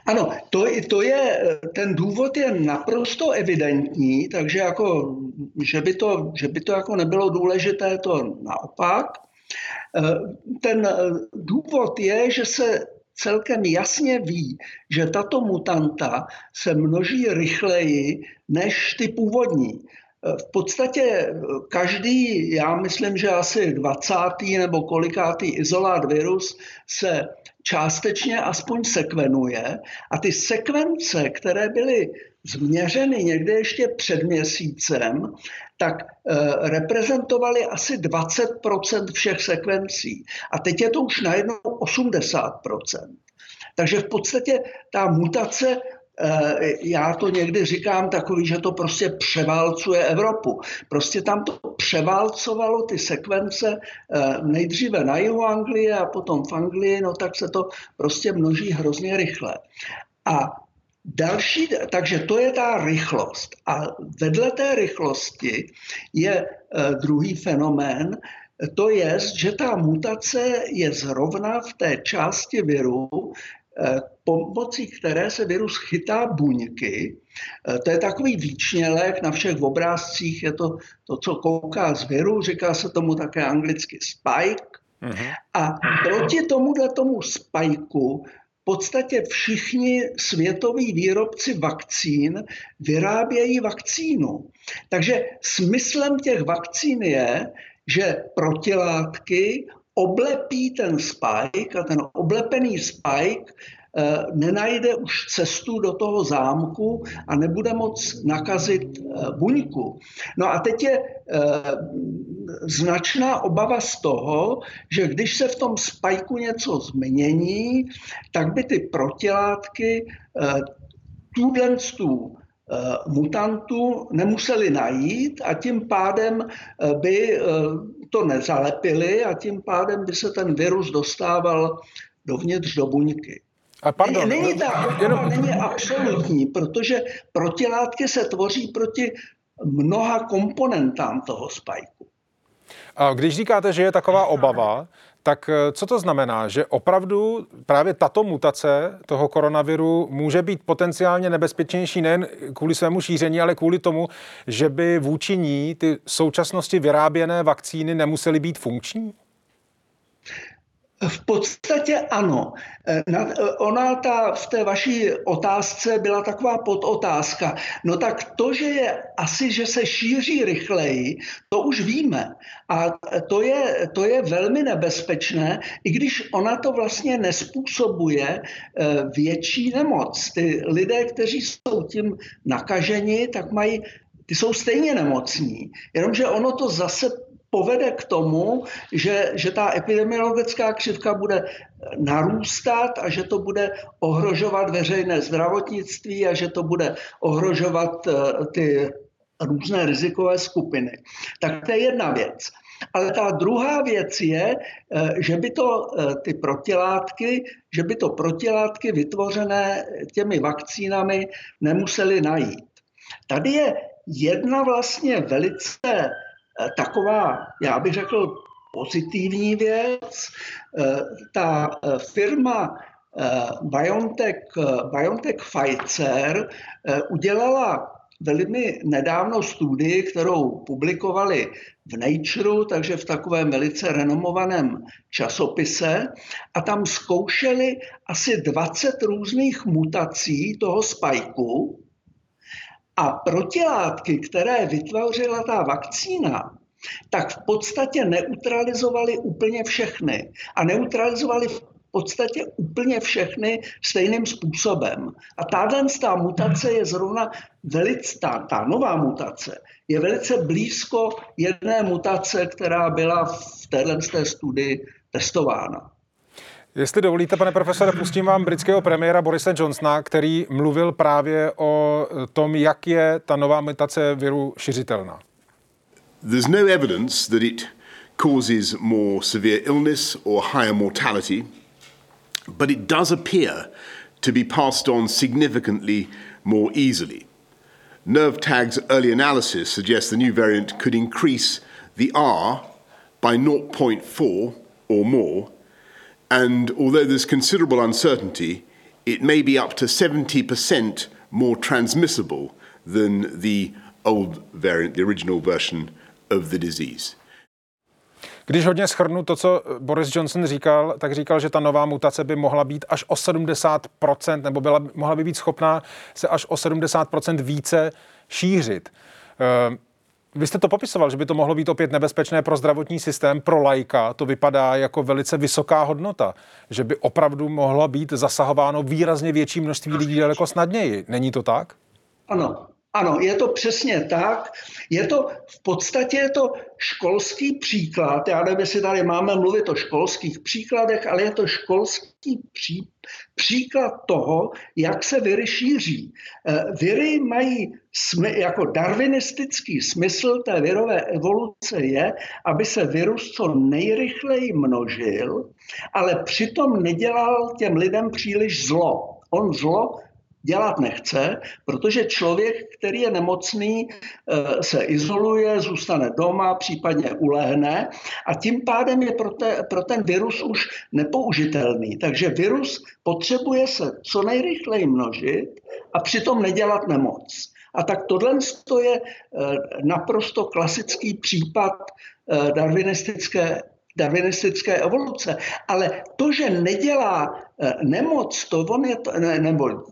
Ano, to, to je, ten důvod je naprosto evidentní, takže jako, že by to, že by to jako nebylo důležité, to naopak. Eh, ten eh, důvod je, že se celkem jasně ví, že tato mutanta se množí rychleji než ty původní. v podstatě každý, já myslím, že asi 20. nebo kolikátý izolát virus se částečně aspoň sekvenuje a ty sekvence, které byly změřeny někde ještě před měsícem, tak e, reprezentovaly asi 20% všech sekvencí. A teď je to už najednou 80% Takže v podstatě ta mutace já to někdy říkám takový, že to prostě převálcuje Evropu. Prostě tam to převálcovalo ty sekvence eh, nejdříve na jihu Anglie a potom v Anglii, no tak se to prostě množí hrozně rychle. A Další, takže to je ta rychlost. A vedle té rychlosti je eh, druhý fenomén, to je, že ta mutace je zrovna v té části viru, Eh, pomocí které se virus chytá buňky. Eh, to je takový výčnělek na všech obrázcích, je to to, co kouká z viru, říká se tomu také anglicky spike. Uh-huh. A proti tomuhle tomu spajku v podstatě všichni světoví výrobci vakcín vyrábějí vakcínu. Takže smyslem těch vakcín je, že protilátky oblepí ten spike a ten oblepený spike nenajde už cestu do toho zámku a nebude moc nakazit eh, buňku. No a teď je eh, značná obava z toho, že když se v tom spajku něco změní, tak by ty protilátky tuhle mutantu nemuseli najít a tím pádem by to nezalepili a tím pádem by se ten virus dostával dovnitř do buňky. A pardon, není, není ta jenom... není absolutní, protože protilátky se tvoří proti mnoha komponentám toho spajku. A když říkáte, že je taková obava, tak eh, co to znamená? Že opravdu právě tato mutace toho koronaviru může být potenciálně nebezpečnější nejen kvůli svému šíření, ale kvůli tomu, že by vůči ní ty současnosti vyráběné vakcíny nemusely být funkční? V podstatě ano. Eh, ona ta, v té vaší otázce byla taková podotázka. No tak to, že je asi, že se šíří rychleji, to už víme. A to je, to je velmi nebezpečné, i když ona to vlastně nespůsobuje eh, větší nemoc. Ty lidé, kteří jsou tím nakaženi, tak mají ty jsou stejně nemocní, jenomže ono to zase povede k tomu, že, že ta epidemiologická křivka bude narůstat a že to bude ohrožovat veřejné zdravotnictví a že to bude ohrožovat eh, ty různé rizikové skupiny. Tak to je jedna věc. Ale ta druhá věc je, eh, že by to eh, ty protilátky, že by to protilátky vytvořené těmi vakcínami nemuseli najít. Tady je jedna vlastně velice taková, já bych řekl, pozitivní věc. Eh, ta eh, firma BioNTech, BioNTech Pfizer udělala velmi nedávno studii, kterou publikovali v Nature, takže v takovém velice renomovaném časopise, a tam zkoušeli asi 20 různých mutací toho spajku a protilátky, které vytvořila ta vakcína, tak v podstatě neutralizovali úplně všechny. A neutralizovali v podstatě úplně všechny stejným způsobem. A tahle ta mutace je zrovna velice, ta, ta nová mutace je velice blízko jedné mutace, která byla v této studii testována. Jestli dovolíte, pane profesore, pustím vám britského premiéra Borise Johnsona, který mluvil právě o tom, jak je ta nová mutace viru šiřitelná. There's no evidence that it causes more severe illness or higher mortality, but it does appear to be passed on significantly more easily. NervTag's early analysis suggests the new variant could increase the R by 0.4 or more And although there's considerable uncertainty, it may be up to 70% more transmissible than the old variant, the original version of the disease. Když hodně schrnu to, co Boris Johnson říkal, tak říkal, že ta nová mutace by mohla být až o 70%, nebo byla, mohla by být schopná se až o 70% více šířit. Ehm, Vy jste to popisoval, že by to mohlo být opět nebezpečné pro zdravotní systém, pro lajka. To vypadá jako velice vysoká hodnota, že by opravdu mohlo být zasahováno výrazně větší množství lidí daleko snadněji. Není to tak? Ano, ano, je to přesně tak. Je to v podstatě je to školský příklad. Já nevím, jestli tady máme mluvit o školských příkladech, ale je to školský pří, příklad toho, jak se viry šíří. Eh, viry mají jako darwinistický smysl té virové evoluce je, aby se virus co nejrychleji množil, ale přitom nedělal těm lidem příliš zlo. On zlo dělat nechce, protože člověk, který je nemocný, eh, se izoluje, zůstane doma, případně ulehne a tím pádem je pro, te, pro ten virus už nepoužitelný. Takže virus potřebuje se co nejrychleji množit a přitom nedělat nemoc. A tak tohle je eh, naprosto klasický případ eh, darwinistické darwinistické evoluce. Ale to, že nedělá nemoc, to on je ne, nebo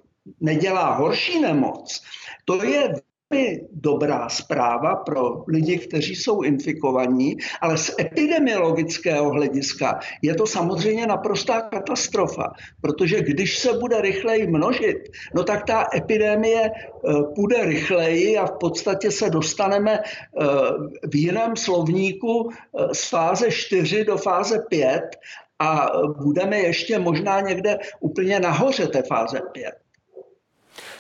nedělá horší nemoc, to je velmi dobrá zpráva pro lidi, kteří jsou infikovaní, ale z epidemiologického hlediska je to samozřejmě naprostá katastrofa, protože když se bude rychleji množit, no tak ta epidemie e, půjde rychleji a v podstatě se dostaneme e, v jiném slovníku e, z fáze 4 do fáze 5 a budeme ještě možná někde úplně nahoře té fáze 5.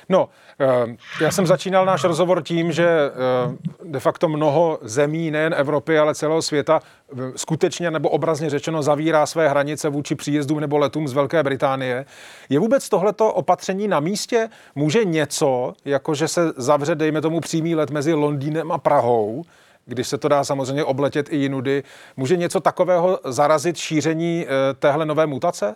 No, eh, já jsem začínal náš rozhovor tím, že eh, de facto mnoho zemí, nejen Evropy, ale celého světa, skutečně nebo obrazně řečeno zavírá své hranice vůči příjezdům nebo letům z Velké Británie. Je vůbec tohleto opatření na místě? Může něco, jako že se zavře, dejme tomu, přímý let mezi Londýnem a Prahou, když se to dá samozřejmě obletět i jinudy, může něco takového zarazit šíření eh, téhle nové mutace?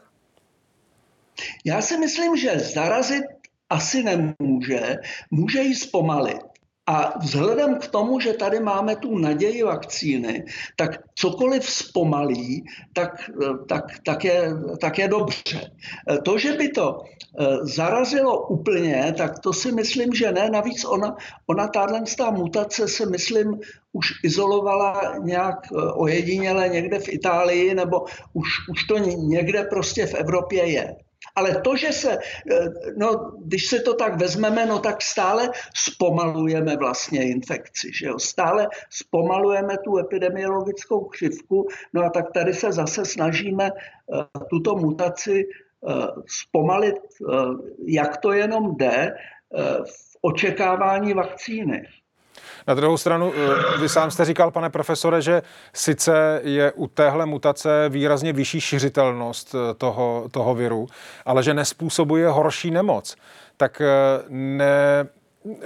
Já si myslím, že zarazit asi nemůže, může ji zpomalit. A vzhledem k tomu, že tady máme tu naději vakcíny, tak cokoliv zpomalí, tak, tak, tak, je, tak je dobře. To, že by to eh, zarazilo úplně, tak to si myslím, že ne. Navíc ona, ona tahle mutace se myslím už izolovala nějak eh, ojediněle někde v Itálii, nebo už, už to někde prostě v Evropě je. Ale to, že se, eh, no, když se to tak vezmeme, no tak stále zpomalujeme vlastně infekci, že jo? Stále zpomalujeme tu epidemiologickou křivku, no a tak tady se zase snažíme uh, tuto mutaci uh, zpomalit, jak to jenom jde, v očekávání vakcíny. Na druhou stranu, eh, vy sám jste říkal, pane profesore, že sice je u téhle mutace výrazně vyšší šiřitelnost eh, toho, toho viru, ale že nespůsobuje horší nemoc. Tak eh, ne,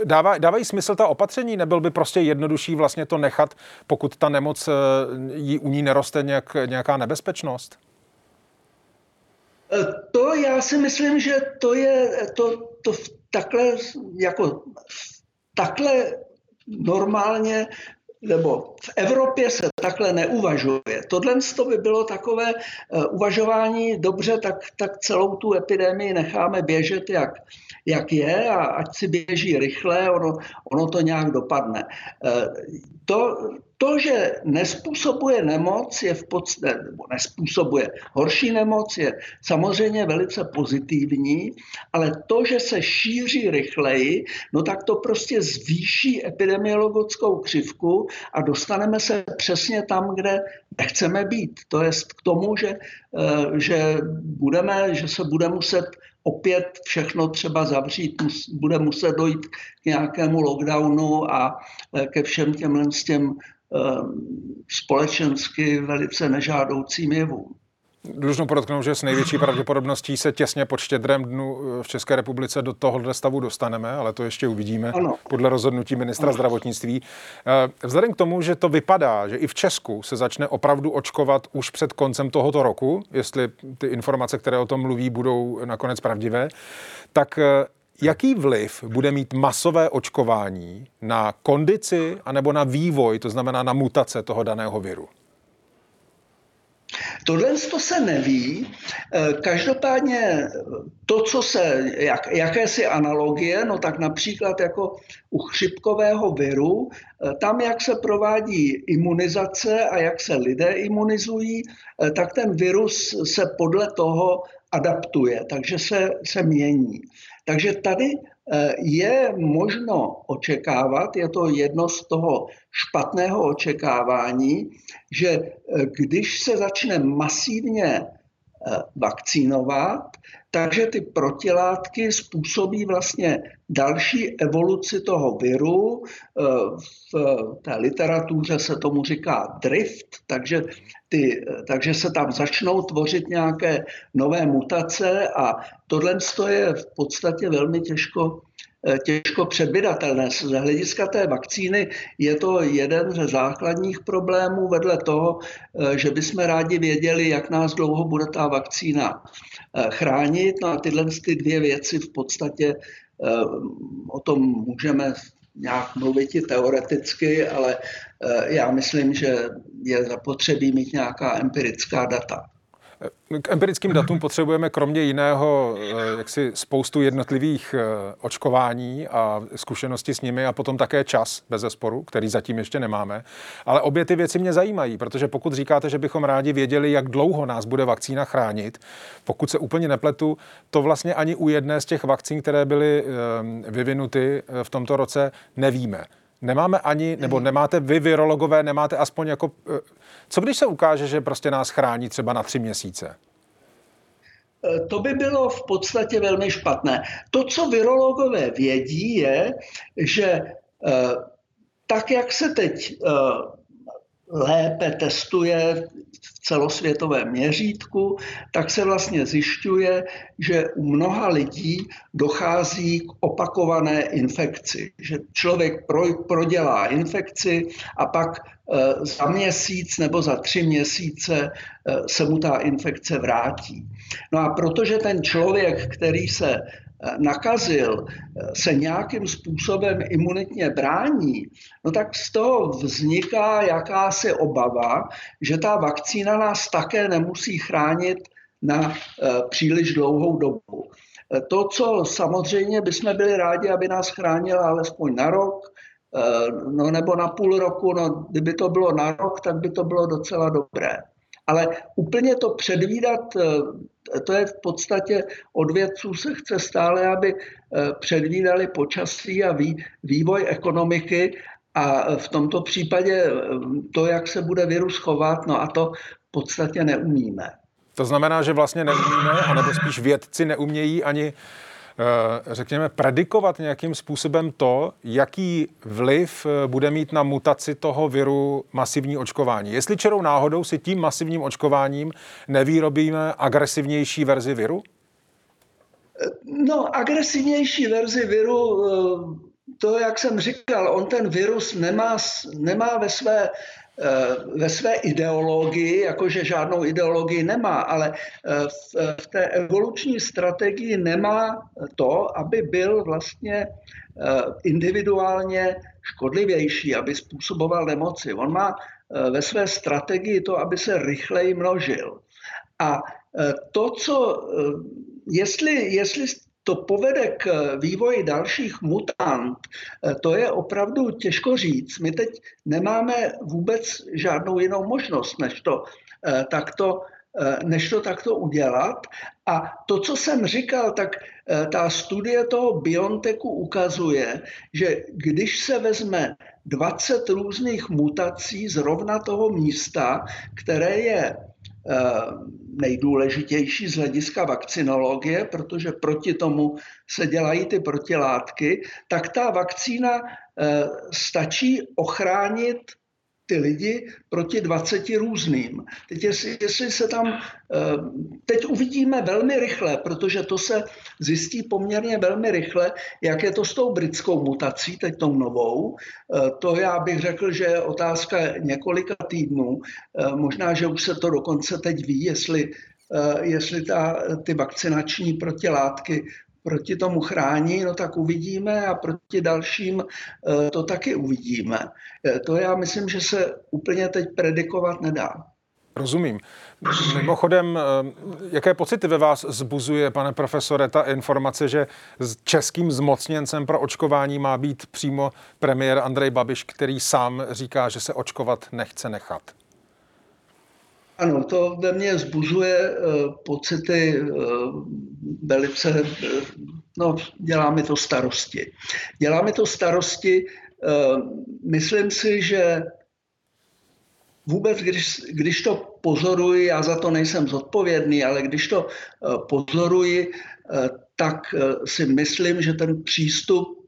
Dává, dávají smysl ta opatření? Nebyl by prostě jednodušší vlastně to nechat, pokud ta nemoc jí, u ní neroste nějak, nějaká nebezpečnost? To já si myslím, že to je to, to takhle jako takhle normálně nebo v Evropě se takhle neuvažuje. Tohle by bylo takové uh, uvažování, dobře, tak, tak celou tu epidemii necháme běžet, jak, jak je a ať si běží rychle, ono, ono to nějak dopadne. Uh, to, to, že nespůsobuje nemoc, je v podstatě, nebo nespůsobuje horší nemoc, je samozřejmě velice pozitivní, ale to, že se šíří rychleji, no tak to prostě zvýší epidemiologickou křivku a dostaneme se přesně tam, kde nechceme být. To je k tomu, že, eh, že, budeme, že se bude muset opět všechno třeba zavřít, bude muset dojít k nějakému lockdownu a eh, ke všem těm Ehm, společensky velice nežádoucím jevům. Dlužno podotknout, že s největší pravděpodobností se těsně po štědrém dnu eh, v České republice do tohohle stavu dostaneme, ale to ještě uvidíme ano. podle rozhodnutí ministra ano. zdravotnictví. Eh, vzhledem k tomu, že to vypadá, že i v Česku se začne opravdu očkovat už před koncem tohoto roku, jestli ty informace, které o tom mluví, budou nakonec pravdivé, tak eh, Jaký vliv bude mít masové očkování na kondici anebo na vývoj, to znamená na mutace toho daného viru? Tohle to se neví. Každopádně to, co se, jak, jakési analogie, no tak například jako u chřipkového viru, tam, jak se provádí imunizace a jak se lidé imunizují, tak ten virus se podle toho adaptuje, takže se, se mění. Takže tady eh, je možno očekávat, je to jedno z toho špatného očekávání, že eh, když se začne masivně Eh, vakcínovat, takže ty protilátky způsobí vlastně další evoluci toho viru. Eh, v té literatuře se tomu říká drift, takže, ty, takže se tam začnou tvořit nějaké nové mutace a tohle je v podstatě velmi těžko těžko předvydatelné. Z hlediska té vakcíny je to jeden ze základních problémů vedle toho, eh, že bychom rádi věděli, jak nás dlouho bude ta vakcína eh, chránit. No a tyhle ty dvě věci v podstatě o tom můžeme nějak mluvit i teoreticky, ale já myslím, že je zapotřebí mít nějaká empirická data. K empirickým datům potřebujeme kromě jiného eh, jaksi spoustu jednotlivých eh, očkování a zkušenosti s nimi a potom také čas bez zesporu, který zatím ještě nemáme. Ale obě ty věci mě zajímají, protože pokud říkáte, že bychom rádi věděli, jak dlouho nás bude vakcína chránit, pokud se úplně nepletu, to vlastně ani u jedné z těch vakcín, které byly eh, vyvinuty v tomto roce, nevíme. Nemáme ani, nebo nemáte vy, virologové, nemáte aspoň jako... Eh, co když se ukáže, že prostě nás chrání třeba na tři měsíce? Eh, to by bylo v podstatě velmi špatné. To, co virologové vědí, je, že eh, tak, jak se teď lépe testuje v celosvětovém měřítku, tak se vlastně zjišťuje, že u mnoha lidí dochází k opakované infekci. Že člověk prodělá infekci a pak eh, za měsíc nebo za tři měsíce eh, se mu ta infekce vrátí. No a protože ten člověk, který se nakazil, se nějakým způsobem imunitně brání, no tak z toho vzniká jakási obava, že ta vakcína nás také nemusí chránit na eh, příliš dlouhou dobu. To, co samozřejmě bychom byli rádi, aby nás chránila alespoň na rok, eh, no nebo na půl roku, no kdyby to bylo na rok, tak by to bylo docela dobré. Ale úplně to předvídat, eh, to je v podstatě od vědců se chce stále, aby eh, předvídali počasí a vývoj ekonomiky a v tomto případě eh, to, jak se bude virus chovat, no a to v podstatě neumíme. To znamená, že vlastně neumíme, anebo spíš vědci neumějí ani Eh, řekněme, predikovat nějakým způsobem to, jaký vliv eh, bude mít na mutaci toho viru masivní očkování. Jestli čerou náhodou si tím masivním očkováním nevýrobíme agresivnější verzi viru? No, agresivnější verzi viru, eh, to, jak jsem říkal, on ten virus nemá, nemá ve své Eh, ve své ideologii, jakože žádnou ideologii nemá, ale eh, v, v té evoluční strategii nemá to, aby byl vlastně eh, individuálně škodlivější, aby způsoboval nemoci. On má ve své strategii to, aby se rychleji množil. A to, co, jestli, jestli to povede k eh, vývoji dalších mutant, eh, to je opravdu těžko říct. My teď nemáme vůbec žádnou jinou možnost, než to eh, takto než to takto udělat. A to, co jsem říkal, tak ta studie toho Bionteku ukazuje, že když se vezme 20 různých mutací zrovna toho místa, které je nejdůležitější z hlediska vakcinologie, protože proti tomu se dělají ty protilátky, tak ta vakcína eh, stačí ochránit ty lidi proti 20 různým. Teď jestli, jestli se tam, eh, teď uvidíme velmi rychle, protože to se zjistí poměrně velmi rychle, jak je to s tou britskou mutací, teď tou novou. Eh, to já bych řekl, že je otázka několika týdnů. Eh, možná, že už se to dokonce teď ví, jestli jestli ta, ty vakcinační protilátky proti tomu chrání, no tak uvidíme a proti dalším eh, to taky uvidíme. Eh, to já myslím, že se úplně teď predikovat nedá. Rozumím. Mimochodem, eh, jaké pocity ve vás zbuzuje, pane profesore, ta informace, že s českým zmocněncem pro očkování má být přímo premiér Andrej Babiš, který sám říká, že se očkovat nechce nechat? Ano, to ve mně zbuzuje uh, pocity uh, velice, uh, no, dělá mi to starosti. Dělá mi to starosti, myslím si, že vůbec, když, když to pozoruji, já za to nejsem zodpovědný, ale když to pozoruji, tak si myslím, že ten přístup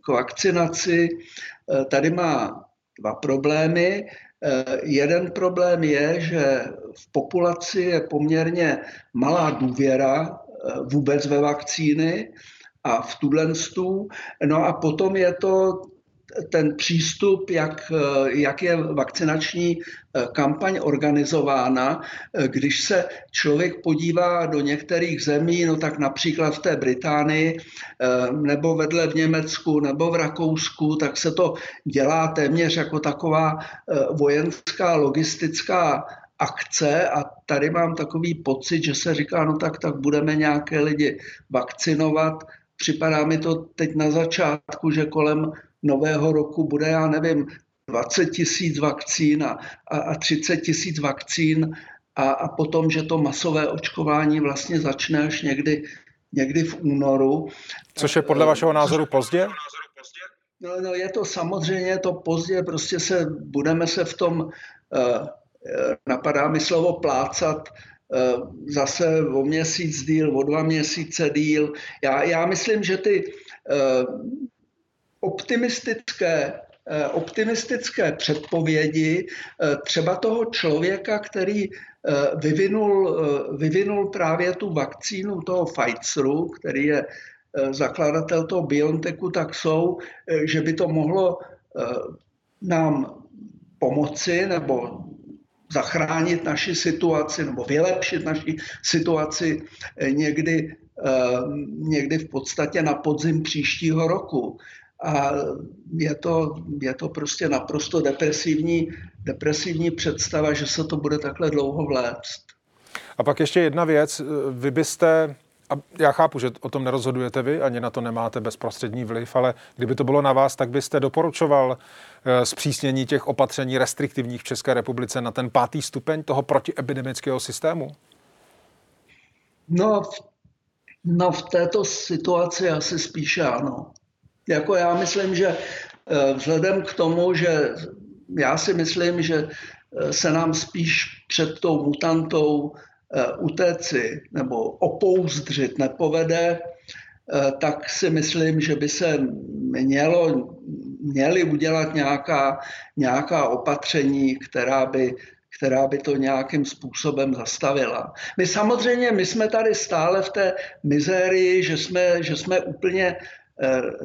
k vakcinaci tady má dva problémy. Jeden problém je, že v populaci je poměrně malá důvěra eh, vůbec ve vakcíny a v tuhle No a potom je to ten přístup, jak, jak je vakcinační eh, kampaň organizována. Eh, když se člověk podívá do některých zemí, no tak například v té Británii, eh, nebo vedle v Německu, nebo v Rakousku, tak se to dělá téměř jako taková vojenská logistická akce a tady mám takový pocit, že se říká, no tak, tak budeme nějaké lidi vakcinovat. Připadá mi to teď na začátku, že kolem nového roku bude, já nevím, 20 tisíc vakcín a, a 30 tisíc vakcín a, a potom, že to masové očkování vlastně začne až někdy, někdy v únoru. Což je podle vašeho názoru pozdě? No, no je to samozřejmě to pozdě, prostě se, budeme se v tom, uh, napadá mi slovo plácat, uh, zase o měsíc díl, o dva měsíce díl. Já, já myslím, že ty uh, optimistické eh, optimistické předpovědi eh, třeba toho člověka, který eh, vyvinul, vyvinul právě tu vakcínu toho Pfizeru, který je zakladatel toho BioNTechu, tak jsou, že by to mohlo nám pomoci nebo zachránit naši situaci nebo vylepšit naši situaci někdy, někdy v podstatě na podzim příštího roku a je to, je to prostě naprosto depresivní, depresivní představa, že se to bude takhle dlouho vléct. A pak ještě jedna věc. Vy byste, a já chápu, že o tom nerozhodujete vy, ani na to nemáte bezprostřední vliv, ale kdyby to bylo na vás, tak byste doporučoval eh, zpřísnění těch opatření restriktivních v České republice na ten pátý stupeň toho protiepidemického systému? No, no v této situaci asi spíše ano. Jako já myslím, že eh, vzhledem k tomu, že já si myslím, že eh, se nám spíš před tou mutantou eh, utéci nebo opouzdřit nepovede, tak si myslím, že by se mělo, měly udělat nějaká, nějaká opatření, která by, která by to nějakým způsobem zastavila. My samozřejmě, my jsme tady stále v té mizérii, že jsme, že jsme úplně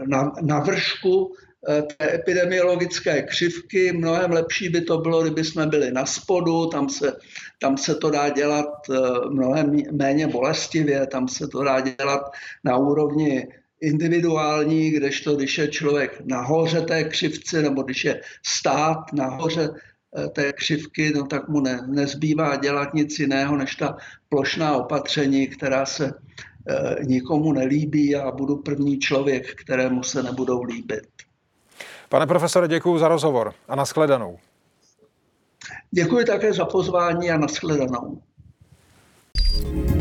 na, na vršku eh, té epidemiologické křivky. Mnohem lepší by to bylo, kdyby jsme byli na spodu, tam se, tam se to dá dělat eh, mnohem méně bolestivě, tam se to dá dělat na úrovni individuální, kdežto když je člověk nahoře té křivce, nebo když je stát nahoře té křivky, no tak mu ne, nezbývá dělat nic jiného, než ta plošná opatření, která se Eh, Eh, nikomu nelíbí a budu první člověk, kterému se nebudou líbit. Pane profesore, děkuji za rozhovor a nashledanou. Děkuji také za pozvání a nashledanou. thank you